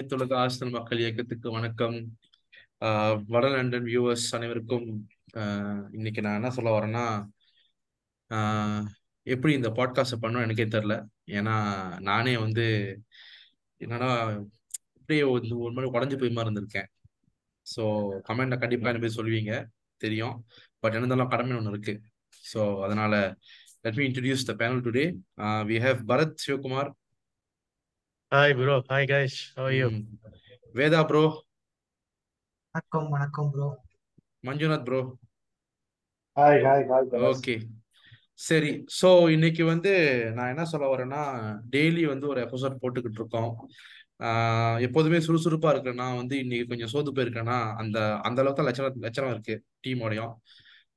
அனைத்துலக ஆர்சனல் மக்கள் இயக்கத்துக்கு வணக்கம். வட லண்டன் வியூவர்ஸ் அனைவருக்கும் இன்னைக்கு நான் என்ன சொல்ல வரேன்னா எப்படி இந்த பாட்காஸ்ட் பண்ணணும் எனக்கே தெரில ஏன்னா நானே வந்து என்னன்னா அப்படியே ஒரு மாதிரி உடஞ்சு போய் மாதிரி இருந்திருக்கேன். ஸோ கமெண்ட்ல கண்டிப்பாக என்ன போய் சொல்லுவீங்க தெரியும். பட் என்ன இருந்தாலும் கடமை ஒன்று இருக்கு. ஸோ அதனால let me introduce the panel today we have Bharath Sivakumar Hi, bro. Hi, guys. How are you? ம், வேதா ப்ரோ வணக்கம் வணக்கம் bro Manjunath bro hi hi hi okay சரி. ஸோ இன்னைக்கு வந்து நான் என்ன சொல்ல வரேன்னா டெய்லி வந்து ஒரு எபிசோட் போட்டுக்கிட்டு இருக்கோம். ஆஹ் எப்போதுமே சுறுசுறுப்பா இருக்கேன்னா வந்து இன்னைக்கு கொஞ்சம் சோர்ந்து போயிருக்கேன்னா அந்த அந்த அளவுக்கு தான் லட்சணம் லட்சணம் இருக்கு டீமோடையும்.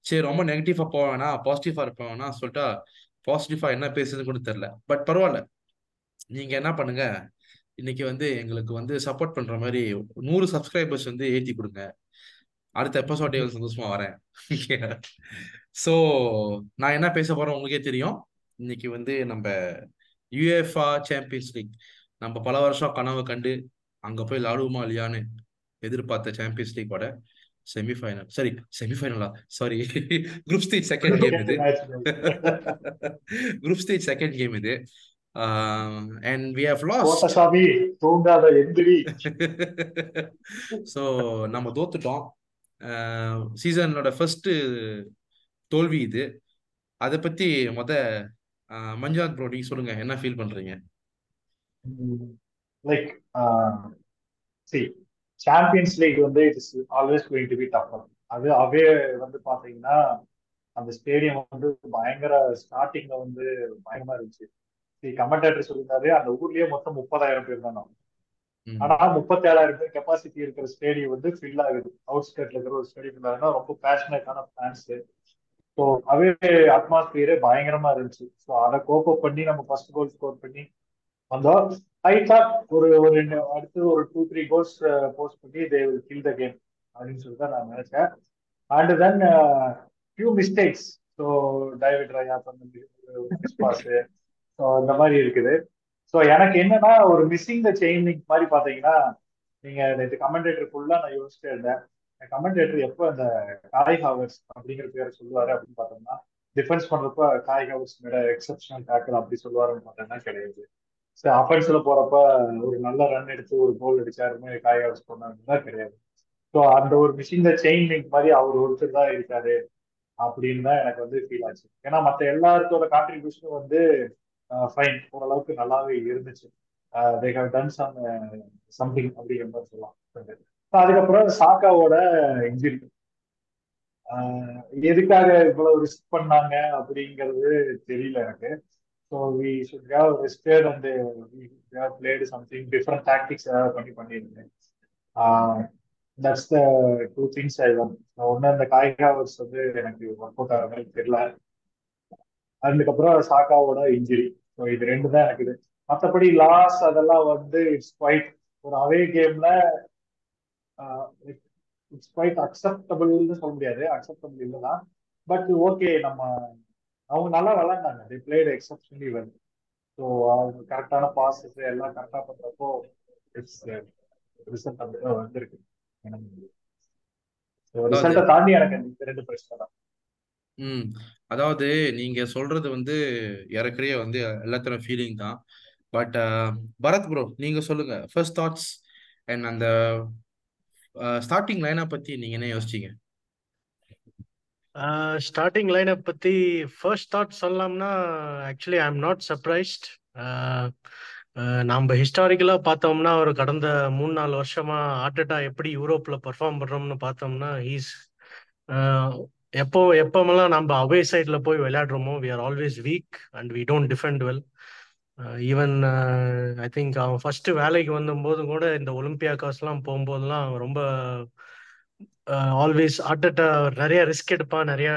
சரி ரொம்ப நெகட்டிவா போக வேணாம் பாசிட்டிவா இருப்ப வேணாம் சொல்லிட்டா பாசிட்டிவா என்ன பேசுதுன்னு கூட தெரியல. பட் பரவாயில்ல. நீங்க என்ன பண்ணுங்க? இன்னைக்கு வந்து எங்களுக்கு வந்து சப்போர்ட் பண்ற மாதிரி நூறு சப்ஸ்கிரைபர்ஸ் வந்து ஏத்தி கொடுங்க. அடுத்த எபிசோடே சந்தோஷமா வரேன். ஸோ நான் என்ன பேச போறேன் உங்களுக்கே தெரியும். இன்னைக்கு வந்து நம்ம யுஎஃப்ஆ சாம்பியன்ஸ் லீக் நம்ம பல வருஷம் கனவு கண்டு அங்க போய் விளாடுவோமா இல்லையான்னு எதிர்பார்த்த சாம்பியன்ஸ் லீக்கோட செமிஃபைனல் சரி செமிஃபைனலா sorry group stage second game இது. குரூப் ஸ்டேஜ் செகண்ட் கேம் இது. And we have lost Kottasamy தூங்காத எந்திரி. நம்ம தோத்துட்டோம். சீசனோட ஃபர்ஸ்ட் தோல்வி இது. அதை பத்தி முத அஹ், மஞ்சுநாத் ப்ரோ நீங்க சொல்லுங்க. என்ன ஃபீல் பண்றீங்க? லைக் சி சாம்பியன்ஸ் லீக் வந்து it's always going to be tough அது அவே வந்து பாத்தீங்கன்னா அந்த ஸ்டேடியம் வந்து பயங்கர ஸ்டார்டிங்ல வந்து பயங்கரமா இருந்துச்சு. கமெண்டேட்டர் சொல்லியிருந்தாரு அந்த ஊர்லயே மொத்தம் முப்பதாயிரம் பேர் தான் ஆனா முப்பத்தேழாயிரம் பேர் கெப்பாசிட்டி இருக்கிற ஸ்டேடியம் வந்து ஃபில் ஆகுது. அவுட்ஸ்கட்ல இருக்கிற ஒரு ஸ்டேடியம் ஆகுதுன்னா ரொம்ப பேஷனேட்டான ஃபேன்ஸ் ஸோ அவே அட்மாஸ்பியரே பயங்கரமா இருந்துச்சு. ஸோ அதை கோப்பப் பண்ணி நம்ம ஃபர்ஸ்ட் கோல் ஸ்கோர் பண்ணி வந்தோம். லைட்டா ஒரு ஒரு ரெண்டு அடுத்து ஒரு டூ த்ரீ கோல்ஸ் போஸ்ட் பண்ணி they will kill the game அப்படின்னு சொல்லி தான் நான் நினைச்சேன். And then few mistakes so David Raya பண்ண பாஸ் ஸோ இந்த மாதிரி இருக்குது. ஸோ எனக்கு என்னன்னா ஒரு மிஸ்ஸிங் த செயின் லிங்க் மாதிரி பார்த்தீங்கன்னா நீங்க நேற்று கமெண்டேட்டர் ஃபுல்லா நான் யோசிச்சுட்டே இருந்தேன். கமெண்டேட்டர் எப்போ அந்த காய் ஹாவர்ஸ் அப்படிங்கிற பேரை சொல்லுவாரு அப்படின்னு பார்த்தோம்னா டிஃபென்ஸ் பண்றப்ப காய் ஹாவர்ஸ் மேல எக்ஸப்ஷனல் டேக்கிள் அப்படி சொல்லுவாருன்னு பார்த்தோம்னா கிடையாது. ஸோ அஃபென்ஸ்ல போறப்ப ஒரு நல்ல ரன் எடுத்து ஒரு கோல் அடிச்சாருமே காய் ஹாவர்ஸ் பண்ணாருன்னா கிடையாது. ஸோ அந்த ஒரு மிஷின் த செயின் லிங்க் மாதிரி அவர் ஒருத்தர் தான் இருக்காரு அப்படின்னு தான் எனக்கு வந்து ஃபீல் ஆச்சு. ஏன்னா மற்ற எல்லாத்தோட கான்ட்ரிபியூஷனும் வந்து ஃபைன் ஓரளவுக்கு நல்லாவே இருந்துச்சு. They have done some something அப்படிங்கிற மாதிரி சொல்லலாம். அதுக்கப்புறம் சாக்காவோட இன்ஜுரி எதுக்காக இவ்வளவு ரிஸ்க் பண்ணாங்க அப்படிங்கிறது தெரியல எனக்கு. So we should have rested and we have played something different tactics ஏதாவது பண்ணி பண்ணியிருந்தேன். That's the two things I one ஒன்று அந்த காய்காவர்ஸ் வந்து எனக்கு ஒர்க் அவுட் ஆகிற மாதிரி தெரியல. அதுக்கப்புறம் சாக்காவோட இன்ஜுரி ஸோ இது ரெண்டு தான் எனக்கு இது மற்றபடி லாஸ் அதெல்லாம் வந்து இட்ஸ் குவைட் ஒரு அவே கேம்ல இட்ஸ் குவைட் அக்செப்டபிள்னு சொல்ல முடியாது. அக்செப்டபிள் இல்லைதான். பட் ஓகே நம்ம அவங்க நல்லா விளாண்டாங்க. They played exceptionally well so அவங்க கரெக்டான பாசஸ் எல்லாம் கரெக்டா பண்றப்போ இட்ஸ் ரிசல்ட் அப்படிதான் வந்திருக்கு. அதாவது ரிசல்ட்டை தாண்டி எனக்கு இந்த ரெண்டு பிரச்சனை தான். ம். அதாவது நீங்க சொல்றது வந்து ஏறக்குறைய வந்து எல்லாத்தோட ஃபீலிங் தான். பட் பரத் ப்ரோ நீங்க சொல்லுங்க. ஃபர்ஸ்ட் தாட்ஸ் அண்ட் அந்த ஸ்டார்டிங் லைனை பத்தி நீங்க என்ன யோசிச்சீங்க? ஸ்டார்டிங் லைனப் பத்தி ஃபர்ஸ்ட் தாட் சொல்லலாம்னா actually I am not surprised நம்ம ஹிஸ்டாரிக்கலாக பார்த்தோம்னா ஒரு கடந்த மூணு நாலு வருஷமா ஆர்டெட்டா எப்படி யூரோப்பில் பெர்ஃபார்ம் பண்ணுறோம்னு பார்த்தோம்னா ஹீஸ் எப்போ எப்பமெல்லாம் நம்ம அவே சைட்ல போய் விளையாடுறோமோ we are always weak and we don't defend well even I think அவன் ஃபர்ஸ்ட் வேலைக்கு வந்தபோது கூட இந்த ஒலிம்பியாக்காஸ்லாம் போகும்போதெல்லாம் அவன் ரொம்ப uh, ஆல்வேஸ் ஆர்டெட்டா நிறைய ரிஸ்க் எடுப்பான் நிறைய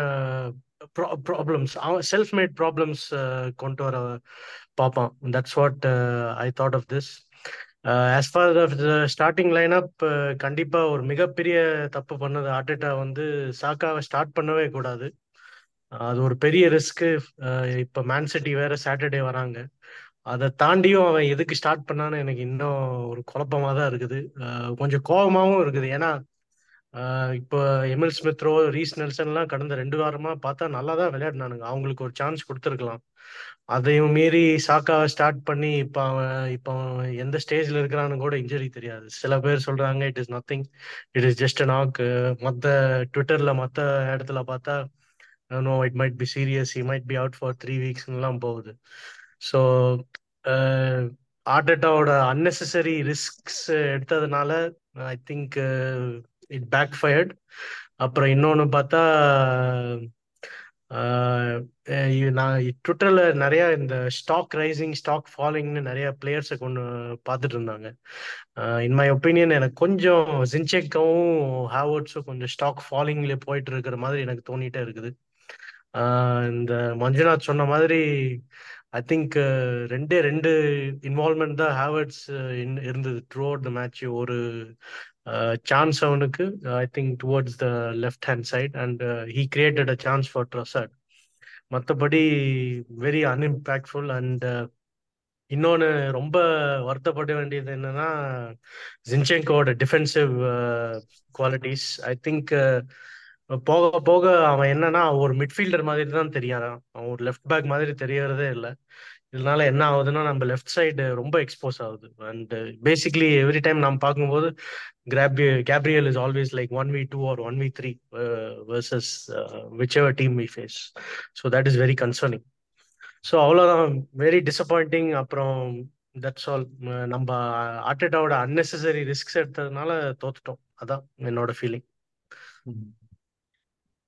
ப்ராப்ளம்ஸ் அவன் செல்ஃப் மேட் ப்ராப்ளம்ஸ் கொண்டு வர பார்ப்பான். That's what I thought of this as far the starting lineup கண்டிப்பா ஒரு மிகப்பெரிய தப்பு பண்ணது ஆர்டெட்டா வந்து சாக்காவை ஸ்டார்ட் பண்ணவே கூடாது. அது ஒரு பெரிய ரிஸ்க்கு uh, இப்ப மேன் சிட்டி வேற சாட்டர்டே வராங்க. அதை தாண்டியும் அவன் எதுக்கு ஸ்டார்ட் பண்ணான்னு எனக்கு இன்னும் ஒரு குழப்பமா தான் இருக்குது uh, கொஞ்சம் கோபமாவும் இருக்குது. ஏன்னா இப்போ எமில் ஸ்மித்ரோ ரீஸ் நெல்சன்லாம் கடந்த ரெண்டு வாரமா பார்த்தா நல்லா தான் விளையாடினானுங்க. அவங்களுக்கு ஒரு சான்ஸ் கொடுத்துருக்கலாம். அதையும் மீறி சாக்காவை ஸ்டார்ட் பண்ணி இப்போ அவன் இப்போ அவன் எந்த ஸ்டேஜ்ல இருக்கிறான்னு கூட இன்ஜுரி தெரியாது. சில பேர் சொல்றாங்க it is nothing it is just knock மற்ற ட்விட்டர்ல மற்ற இடத்துல பார்த்தா no it might be serious he might be out for three வீக்ஸ்லாம் போகுது. ஸோ ஆர்டெட்டாவோட அன்னெசரி ரிஸ்க்ஸ் எடுத்ததுனால I think it backfired அப்புறம் இன்னொன்று பார்த்தா ஆஹ் நான் ட்விட்டர்ல நிறைய இந்த ஸ்டாக் ரைசிங் ஸ்டாக் ஃபாலிங்னு நிறைய பிளேயர்ஸை கொண்டு பார்த்துட்டு இருந்தாங்க. இன் மை ஒப்பீனியன் எனக்கு கொஞ்சம் ஜின்செக்கவும் ஹாவர்ட்ஸும் கொஞ்சம் ஸ்டாக் ஃபாலிங்ல போயிட்டு இருக்கிற மாதிரி எனக்கு தோணிட்டே இருக்குது. ஆஹ் இந்த மஞ்சுநாத் சொன்ன மாதிரி ஐ திங்க் ரெண்டே ரெண்டு இன்வால்மெண்ட் தான் ஹேவர்ட்ஸ் இருந்தது த்ரூ அவுட் த மேட்ச் ஒரு Uh, சான்ஸ் அவனுக்கு I think towards the left hand side and he created a chance for Trossard மற்றபடி வெரி அன்இம்பேக்ட்ஃபுல் அண்ட் இன்னொன்று ரொம்ப வருத்தப்பட வேண்டியது என்னன்னா ஜின்செங்கோட டிஃபென்சிவ் குவாலிட்டிஸ் ஐ திங்க் போக போக அவன் என்னன்னா ஒரு மிட்ஃபீல்டர் மாதிரி தான் தெரியறான் அவன் ஒரு லெஃப்ட் பேக் மாதிரி தெரியறதே இல்லை. இதனால என்ன ஆகுதுன்னா நம்ம லெஃப்ட் சைடு ரொம்ப எக்ஸ்போஸ் ஆகுது. அண்ட் பேசிக்லி எவ்ரி டைம் நாம் பார்க்கும்போது கிராபி Gabriel is always like one v two or one v three versus whichever team we face so that is very concerning so அவ்வளோதான் வெரி டிசப்பாயிண்டிங் அப்புறம் that's all நம்ம ஆர்டெட்டாவோட unnecessary risks எடுத்ததுனால தோத்துட்டோம். அதான் என்னோட feeling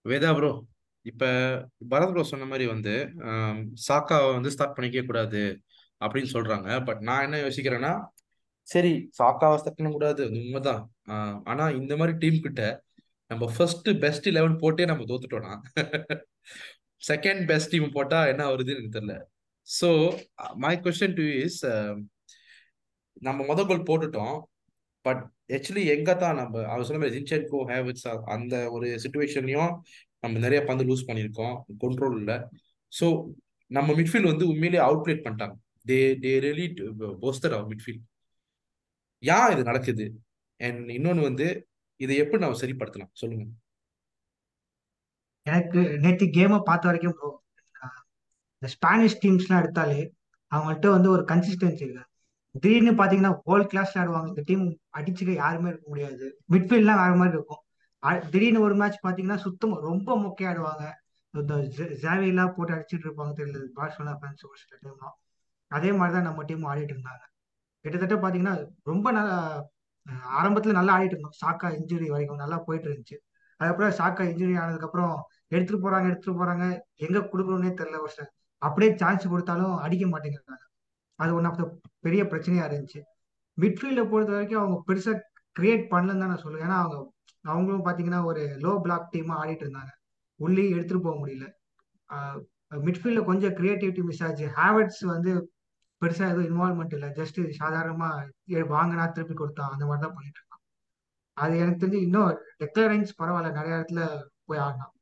Veda bro இப்ப பரத் ப்ரோ சொன்ன மாதிரி வந்து சாக்காவை வந்து ஸ்டார்ட் பண்ணிக்க கூடாது அப்படின்னு சொல்றாங்க. பட் நான் என்ன யோசிக்கிறேன்னா சரி சாக்காவை ஸ்டார்ட் பண்ணக்கூடாது அது உண்மைதான். ஆனா இந்த மாதிரி டீம் கிட்ட நம்ம ஃபர்ஸ்ட் பெஸ்ட் லெவல் போட்டே நம்ம தோத்துட்டோம்னா செகண்ட் பெஸ்ட் டீம் போட்டா என்ன வருதுன்னு எனக்கு தெரியல. So my question to is நம்ம முத கோல் போட்டுட்டோம். பட் ஆக்சுவலி எங்க தான் நம்ம அவர் சொன்ன மாதிரி ஜின்சென்கோ ஹேவிட்ஸ் அந்த ஒரு சுச்சுவேஷன்லயும் நம்ம நிறைய பந்து லூஸ் பண்ணியிருக்கோம். கண்ட்ரோல் இல்லை. ஸோ நம்ம மிட்ஃபீல்ட் வந்து உண்மையிலேயே அவுட் பிளேட் பண்ணிட்டாங்க they they really bossed our midfield ஏன் இது நடக்குது? அண்ட் இன்னொன்று வந்து இதை எப்படி நம்ம சரிப்படுத்தலாம்? சொல்லுங்க. எனக்கு நேற்று கேமை பார்த்த வரைக்கும் ப்ரோ இந்த ஸ்பானிஷ் டீம்ஸ்லாம் எடுத்தாலே அவங்கள்ட்ட வந்து ஒரு கன்சிஸ்டன்சி இருக்கு திடீர்னு பார்த்தீங்கன்னா வேர்ல்ட் கிளாஸ் ஆடுவாங்க. இந்த டீம் அடிச்சுக்க யாருமே இருக்க முடியாது. மிட்ஃபீல்ட்லாம் வேற மாதிரி இருக்கும். திடீர்னு ஒரு மேட்ச் பாத்தீங்கன்னா சுத்தமா ரொம்ப மொக்கை ஆடுவாங்க இந்த ஜாவியெல்லாம் போட்டு அடிச்சிட்டு இருப்பாங்க தெரியல பார்சலோனா ஃபேன்ஸ் ஒரு சில டைம்லாம் அதே மாதிரி தான் நம்ம டீம் ஆடிட்டு இருந்தாங்க. கிட்டத்தட்ட பாத்தீங்கன்னா ரொம்ப நல்லா ஆரம்பத்துல நல்லா ஆடிட்டு இருந்தோம். சாக்கா இன்ஜுரி வரைக்கும் நல்லா போயிட்டு இருந்துச்சு. அதுக்கப்புறம் சாக்கா இன்ஜுரி ஆனதுக்கு அப்புறம் எடுத்துட்டு போறாங்க எடுத்துட்டு போறாங்க. எங்க கொடுக்கணும்னே தெரியல ஒரு சில அப்படியே சான்ஸ் கொடுத்தாலும் அடிக்க மாட்டேங்கிறாங்க. அது ஒன் ஆஃப் த பெரிய பிரச்சனையா இருந்துச்சு. மிட்ஃபீல்ட பொறுத்த வரைக்கும் அவங்க பெருசா கிரியேட் பண்ணலன்னு தான் நான் சொல்லுவேன். ஏன்னா அவங்க அவங்களும் பாத்தீங்கன்னா ஒரு லோ பிளாக் டீமா ஆடிட்டு இருந்தாங்க. உள்ளே எடுத்துட்டு போக முடியல. மிட்ஃபீல்ட்ல கொஞ்சம் கிரியேட்டிவிட்டி மிஸ் ஆச்சு. ஹேவர்ட்ஸ் வந்து பெருசா எதுவும் இன்வால்மெண்ட் இல்லை. ஜஸ்ட் சாதாரணமா ஏ, வாங்கினா திருப்பி கொடுத்தான். அந்த மாதிரி தான் பண்ணிட்டு இருக்கான் அது எனக்கு தெரிஞ்சு இன்னும் டெக்லரன்ஸ் பரவாயில்ல. நிறைய இடத்துல போய் ஆடினான்.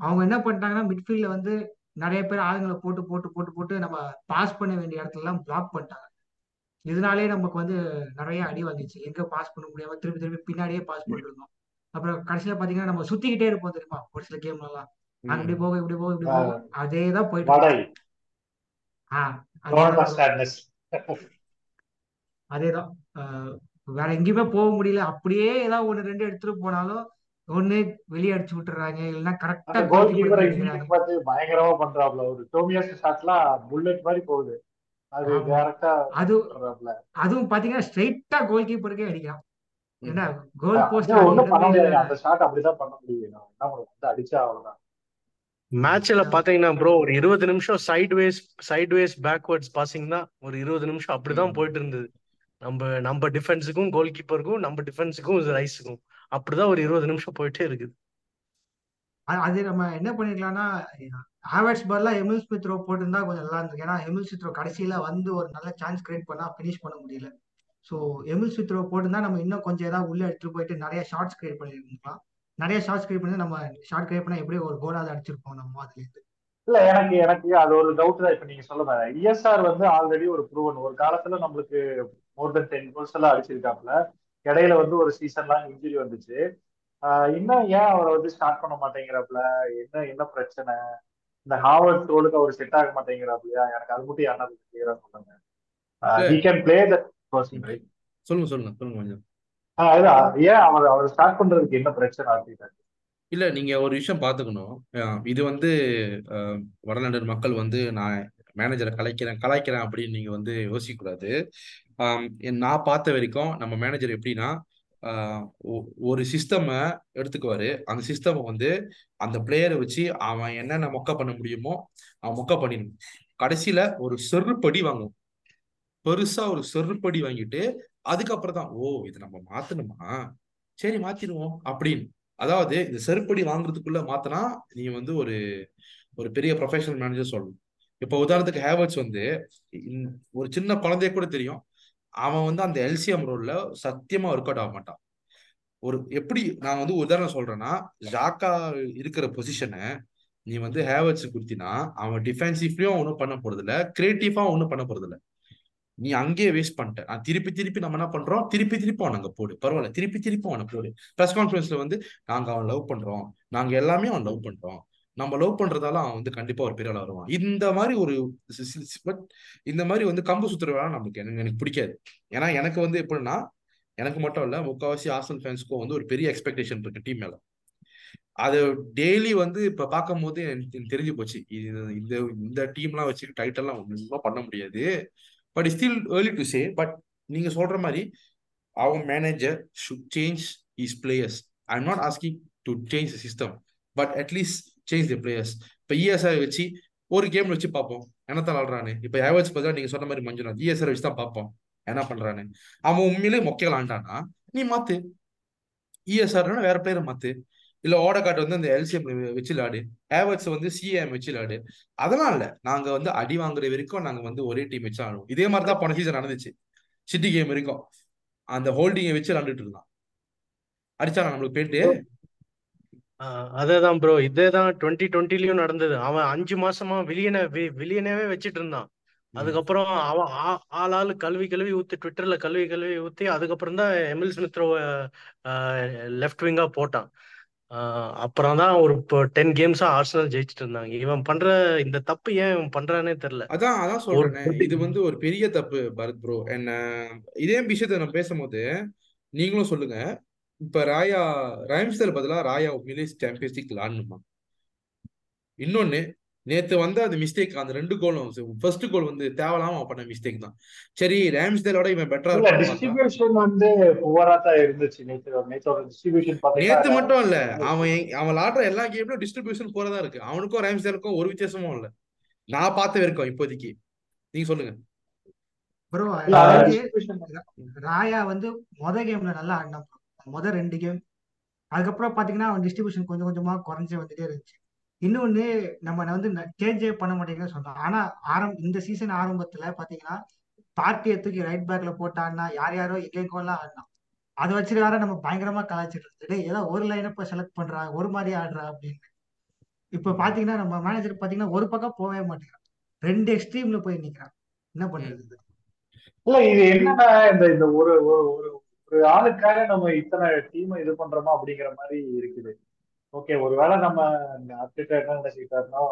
அவங்க என்ன பண்ணிட்டாங்கன்னா மிட்ஃபீல்ட்ல வந்து நிறைய பேர் ஆளுங்களை போட்டு போட்டு போட்டு போட்டு நம்ம பாஸ் பண்ண வேண்டிய இடத்துல எல்லாம் பிளாக் பண்ணிட்டாங்க. இதனாலே நமக்கு வந்து நிறைய அடி வந்துச்சு. எங்க பாஸ் பண்ண முடியாம திருப்பி திருப்பி பின்னாடியே பாஸ் பண்ணிருந்தோம் அப்புறம் கடைசியில பாத்தீங்கன்னா நம்ம சுத்திக்கிட்டே இருப்போம் தெரியுமா? ஒரு சில கேம்ல எல்லாம் அங்க இப்படி போக இப்படி போக இப்படி போக. அதே தான். போயிட்டு அதேதான் வேற எங்கேயுமே போக முடியல. அப்படியே ஏதாவது ஒண்ணு ரெண்டு எடுத்துட்டு போனாலும் ஒண்ணு வெளியே அடிச்சு விட்டுறாங்க. இல்லைன்னா கரெக்டா கோல் கீப்பர் பயங்கரமா பண்றாப்ல. ஒரு டோமியாஸ் ஷாட்லாம் புல்லட் மாதிரி போகுது. அது அதுவும் பாத்தீங்கன்னா ஸ்ட்ரைட்டா கோல் கீப்பருக்கே அடிக்கிறான் என்ன கோல் போஸ்ட் ஒண்ணும் பண்ண இடமே முடியாது. இல்ல. அந்த ஷாட் அப்படிதான் பண்ண முடியும். வந்து அடிச்சா அவ்வளவுதான் மேட்ச்ல பாத்தீங்கன்னா ப்ரோ ஒரு இருபது நிமிஷம் sideways sideways backwards passing தான் ஒரு இருபது நிமிஷம் அப்படிதான் போயிட்டு இருந்தது. நம்ம நம்ம டிஃபென்ஸுக்கும் கோல் கீப்பருக்கும் நம்ம டிஃபென்ஸுக்கும் ரைஸுக்கும் அப்படிதான் ஒரு இருபது நிமிஷம் போயிட்டே இருக்குது. அது நம்ம என்ன பண்ணிருக்கலாம்னா ஹேவர்ட்ஸ் பதிலா எமில் ஸ்மித் ரோ போட்டிருந்தா கொஞ்சம் நல்லா இருந்திருக்கு. ஏன்னா எமில் ஸ்மித் ரோ கடைசியில வந்து ஒரு நல்ல சான்ஸ் கிரியேட் பண்ணா ஃபினிஷ் பண்ண முடியல. ஸோ எமில் ஸ்மித் ரோ போட்டிருந்தா நம்ம இன்னும் கொஞ்சம் ஏதாவது உள்ள எடுத்துட்டு போயிட்டு நிறைய ஷார்ட்ஸ் கிரியேட் பண்ணிருக்கலாம். நிறைய ஷார்ட்ஸ் கிரியேட் பண்ணி நம்ம ஷார்ட் கிரியேட் பண்ணா எப்படியும் ஒரு கோலாவது அடிச்சிருப்போம் நம்ம அதுல இருந்து இல்ல எனக்கு எனக்கு அது ஒரு டவுட் தான். இப்ப நீங்க சொல்ல இஎஸ்ஆர் வந்து ஆல்ரெடி ஒரு ப்ரூவன் ஒரு காலத்துல நம்மளுக்கு மோர் தென் டென் கோல்ஸ் எல்லாம் அடிச்சிருக்காப்ல இடையில வந்து ஒரு சீசன்லாம் இன்ஜுரி வந்துச்சு. இன்னும் ஏன் அவரை வந்து ஸ்டார்ட் பண்ண மாட்டேங்கிறாப்ல என்ன என்ன பிரச்சனை? இந்த ஹாவர்ட் ரோலுக்கு அவர் செட் ஆக மாட்டேங்கிறாப்லையா எனக்கு அது மட்டும் யாரா கிளியரா சொல்லுங்க. இல்ல. He can play that person right சொல்லுங்க சொல்லுங்க சொல்லுங்க கொஞ்சம். அதுதான் ஏன் அவர் அவர் ஸ்டார்ட் பண்றதுக்கு என்ன பிரச்சனை ஆக்கிட்டாரு இல்ல நீங்க ஒரு விஷயம் பார்த்துக்கணும். அஹ் இது வந்து அஹ், வடநாட்டு மக்கள் வந்து நான் மேனேஜரை கலைக்கிறேன் கலாய்க்கிறேன் அப்படின்னு நீங்க வந்து யோசிக்க கூடாது ஆம், என் நான் பார்த்த வரைக்கும் நம்ம மேனேஜர் எப்படின்னா ஒரு சிஸ்டமை எடுத்துக்குவாரு. அந்த சிஸ்டம் வந்து அந்த பிளேயரை வச்சு அவன் என்னென்ன மொக்க பண்ண முடியுமோ அவன் மொக்க பண்ணிடணும். கடைசியில ஒரு செருப்படி வாங்குவோம். பெருசா ஒரு செருப்படி வாங்கிட்டு அதுக்கப்புறம் தான் ஓ இது நம்ம மாத்தணுமா? சரி மாத்திடுவோம். அப்படின்னு. அதாவது இந்த செருப்படி வாங்குறதுக்குள்ள மாத்தினா நீ வந்து ஒரு ஒரு பெரிய ப்ரொஃபஷனல் மேனேஜர் சொல்லணும் இப்போ உதாரணத்துக்கு ஹேவர்ட்ஸ் வந்து ஒரு சின்ன குழந்தைய கூட தெரியும். அவன் வந்து அந்த எல்சிஎம் ரோல்ல சத்தியமா ஒர்க் அவுட் ஆக மாட்டான். ஒரு எப்படி நான் வந்து உதாரணம் சொல்றேன்னா ஜாக்கா இருக்கிற பொசிஷனை நீ வந்து ஹேவர்ட்ஸ் கொடுத்தினா அவன் டிஃபென்சிவ்லயும் ஒன்றும் பண்ண போறதில்ல கிரியேட்டிவா ஒன்றும் பண்ண போறதில்ல. நீ அங்கேயே வேஸ்ட் பண்ணிட்ட. நான் திருப்பி திருப்பி நம்ம என்ன பண்றோம்? திருப்பி திருப்பி அவன் அங்க போடு. பரவாயில்ல. திருப்பி திருப்பி அவனை போடு. ப்ரெஸ் கான்ஃபரன்ஸ்ல வந்து நாங்க அவன் லவ் பண்றோம். நாங்க எல்லாமே அவன் லவ் பண்றோம். நம்ம லவ் பண்றதால அவன் வந்து கண்டிப்பா ஒரு பெரிய ஆளா வருவான். இந்த மாதிரி ஒரு பட் இந்த மாதிரி வந்து கம்பு சுத்துற வேலை நமக்கு எனக்கு எனக்கு பிடிக்காது. ஏன்னா எனக்கு வந்து எப்படின்னா எனக்கு மட்டும் இல்ல முக்காவாசி ஆசல் ஃபேன்ஸ்க்கும் வந்து ஒரு பெரிய எக்ஸ்பெக்டேஷன் இருக்கு டீம் மேல. அது டெய்லி வந்து இப்ப பார்க்கும் போது எனக்கு தெரிஞ்சு போச்சு. இது இந்த இந்த டீம்லாம் வச்சு டைட்டெல்லாம் ஒன்றுமா பண்ண முடியாது. But still early to say but நீங்க சொல்ற மாதிரி our manager should change is players I am not asking to change system but at least change the players இப்போ இஎஸ்ஆர் வச்சு ஒரு கேம் வச்சு பார்ப்போம். என்னத்தான் ஆடுறானு இப்போ ஹேவர்ஸ் பார்த்தா நீங்க சொன்ன மாதிரி மஞ்சுநாத். இஎஸ்ஆர் வச்சு தான் பார்ப்போம். என்ன பண்றானு? அவன் உண்மையிலே மொக்கை ஆண்டானா நீ மாத்து. இஎஸ்ஆர் வேற பிளேயரை மாத்து. இல்ல ஓடகாட் வந்து அந்த எல்சிஎம் வச்சு விளாடு. ஏவர்ட்ஸ் வந்து சிஎம் வச்சு விளாடு. அதெல்லாம் இல்ல. நாங்க வந்து அடி வாங்குற வரைக்கும் நாங்க வந்து ஒரே டீம் வச்சு ஆடுவோம் இதே மாதிரி தான் போன சீசன் நடந்துச்சு. சிட்டி கேம் வரைக்கும். அந்த ஹோல்டிங்கை வச்சு விளாண்டுட்டு இருந்தான். அடிச்சா நம்மளுக்கு போயிட்டு? அதேதான் ப்ரோ இதேதான் டுவெண்ட்டி டுவெண்ட்டிலயும் நடந்தது. அவன் அஞ்சு மாசமா வில்லியனை வில்லியனவே வச்சிட்டு இருந்தான். அதுக்கப்புறம் அவன் ஆள் ஆளு கல்வி கல்வி ஊத்தி ட்விட்டர்ல கல்வி கல்வி ஊத்தி அதுக்கப்புறம் தான் எமில் ஸ்மித்ரோவை லெஃப்ட் விங்கா போட்டான். அப்புறம் தான் ஒரு இப்போ டென் கேம்ஸா ஆர்சனல் ஜெயிச்சிட்டு இருந்தாங்க. இவன் பண்ற இந்த தப்பு ஏன் இவன் பண்றானே தெரியல. அதான் அதான் சொல்றேனே. இது வந்து ஒரு பெரிய தப்பு பரத் ப்ரோ என்ன இதே விஷயத்தை நம்ம பேசும்போது நீங்களும் சொல்லுங்க. இப்ப ராயா ரைம்ஸ்டல் பதிலா ராயா உண்மையிலே சாம்பியன்ஸ் லீக் விளாடணுமா இன்னொன்னு நேத்து வந்து அந்த மிஸ்டேக் அந்த ரெண்டு கோலும் ஃபர்ஸ்ட் கோல் வந்து அவன் பண்ண மிஸ்டேக் தான். சரி ராம்ஸ்டேலோட இவன் பெட்டரா டிஸ்ட்ரிபியூஷன் வந்து புவரா தான் இருந்துச்சு நேற்று நேற்றோட டிஸ்ட்ரிபியூஷன் நேத்து மட்டும் இல்ல அவன் அவன் ஆடுற எல்லா கேம்லயும் டிஸ்ட்ரிபியூஷன் போறதா இருக்கு. அவனுக்கும் ராம்ஸ்டேலுக்கும் ஒரு வித்தியாசமும் இல்ல. நான் பார்த்த வரைக்கும் இப்போதைக்கு. நீங்க சொல்லுங்க. ப்ரோ ராயா வந்து மொத கேம்ல நல்லா ஆடினான் bro. மொத ரெண்டு கேம் அதுக்கப்புறம் பாத்தீங்கன்னா அவன் டிஸ்ட்ரிபியூஷன் கொஞ்சம் கொஞ்சமா குறைஞ்சே வந்துட்டே இருந்துச்சு. இன்னொன்னு நம்ம வந்து சேஞ்சே பண்ண மாட்டேங்கிறத சொன்னோம் ஆனா ஆரம் இந்த சீசன் ஆரம்பத்துல பாத்தீங்கன்னா பார்ட்டியை தூக்கி ரைட் பேக்ல போட்டான்னா யார் யாரோ எங்கெங்கோலாம் ஆடினான். அதை வச்சுட்டு வேற நம்ம பயங்கரமா கலாய்ச்சிட்டு இருந்தது ஏதோ ஒரு லைனப்ப செலக்ட் பண்றா ஒரு மாதிரி ஆடுறா அப்படின்னு. இப்ப பாத்தீங்கன்னா நம்ம மேனேஜர் பாத்தீங்கன்னா ஒரு பக்கம் போகவே மாட்டேங்கிறான். ரெண்டு எக்ஸ்ட்ரீம்ல போய் நிக்கிறான். என்ன பண்ணுறது பண்றது இல்ல இது என்னன்னா இந்த இந்த ஒரு ஒரு ஒரு ஆளுக்காக நம்ம இத்தனை டீமை இது பண்றோமா அப்படிங்கிற மாதிரி இருக்குது. ஓகே ஒருவேளை நம்ம அப்டேட் என்ன நினைச்சுக்கிட்டாருன்னா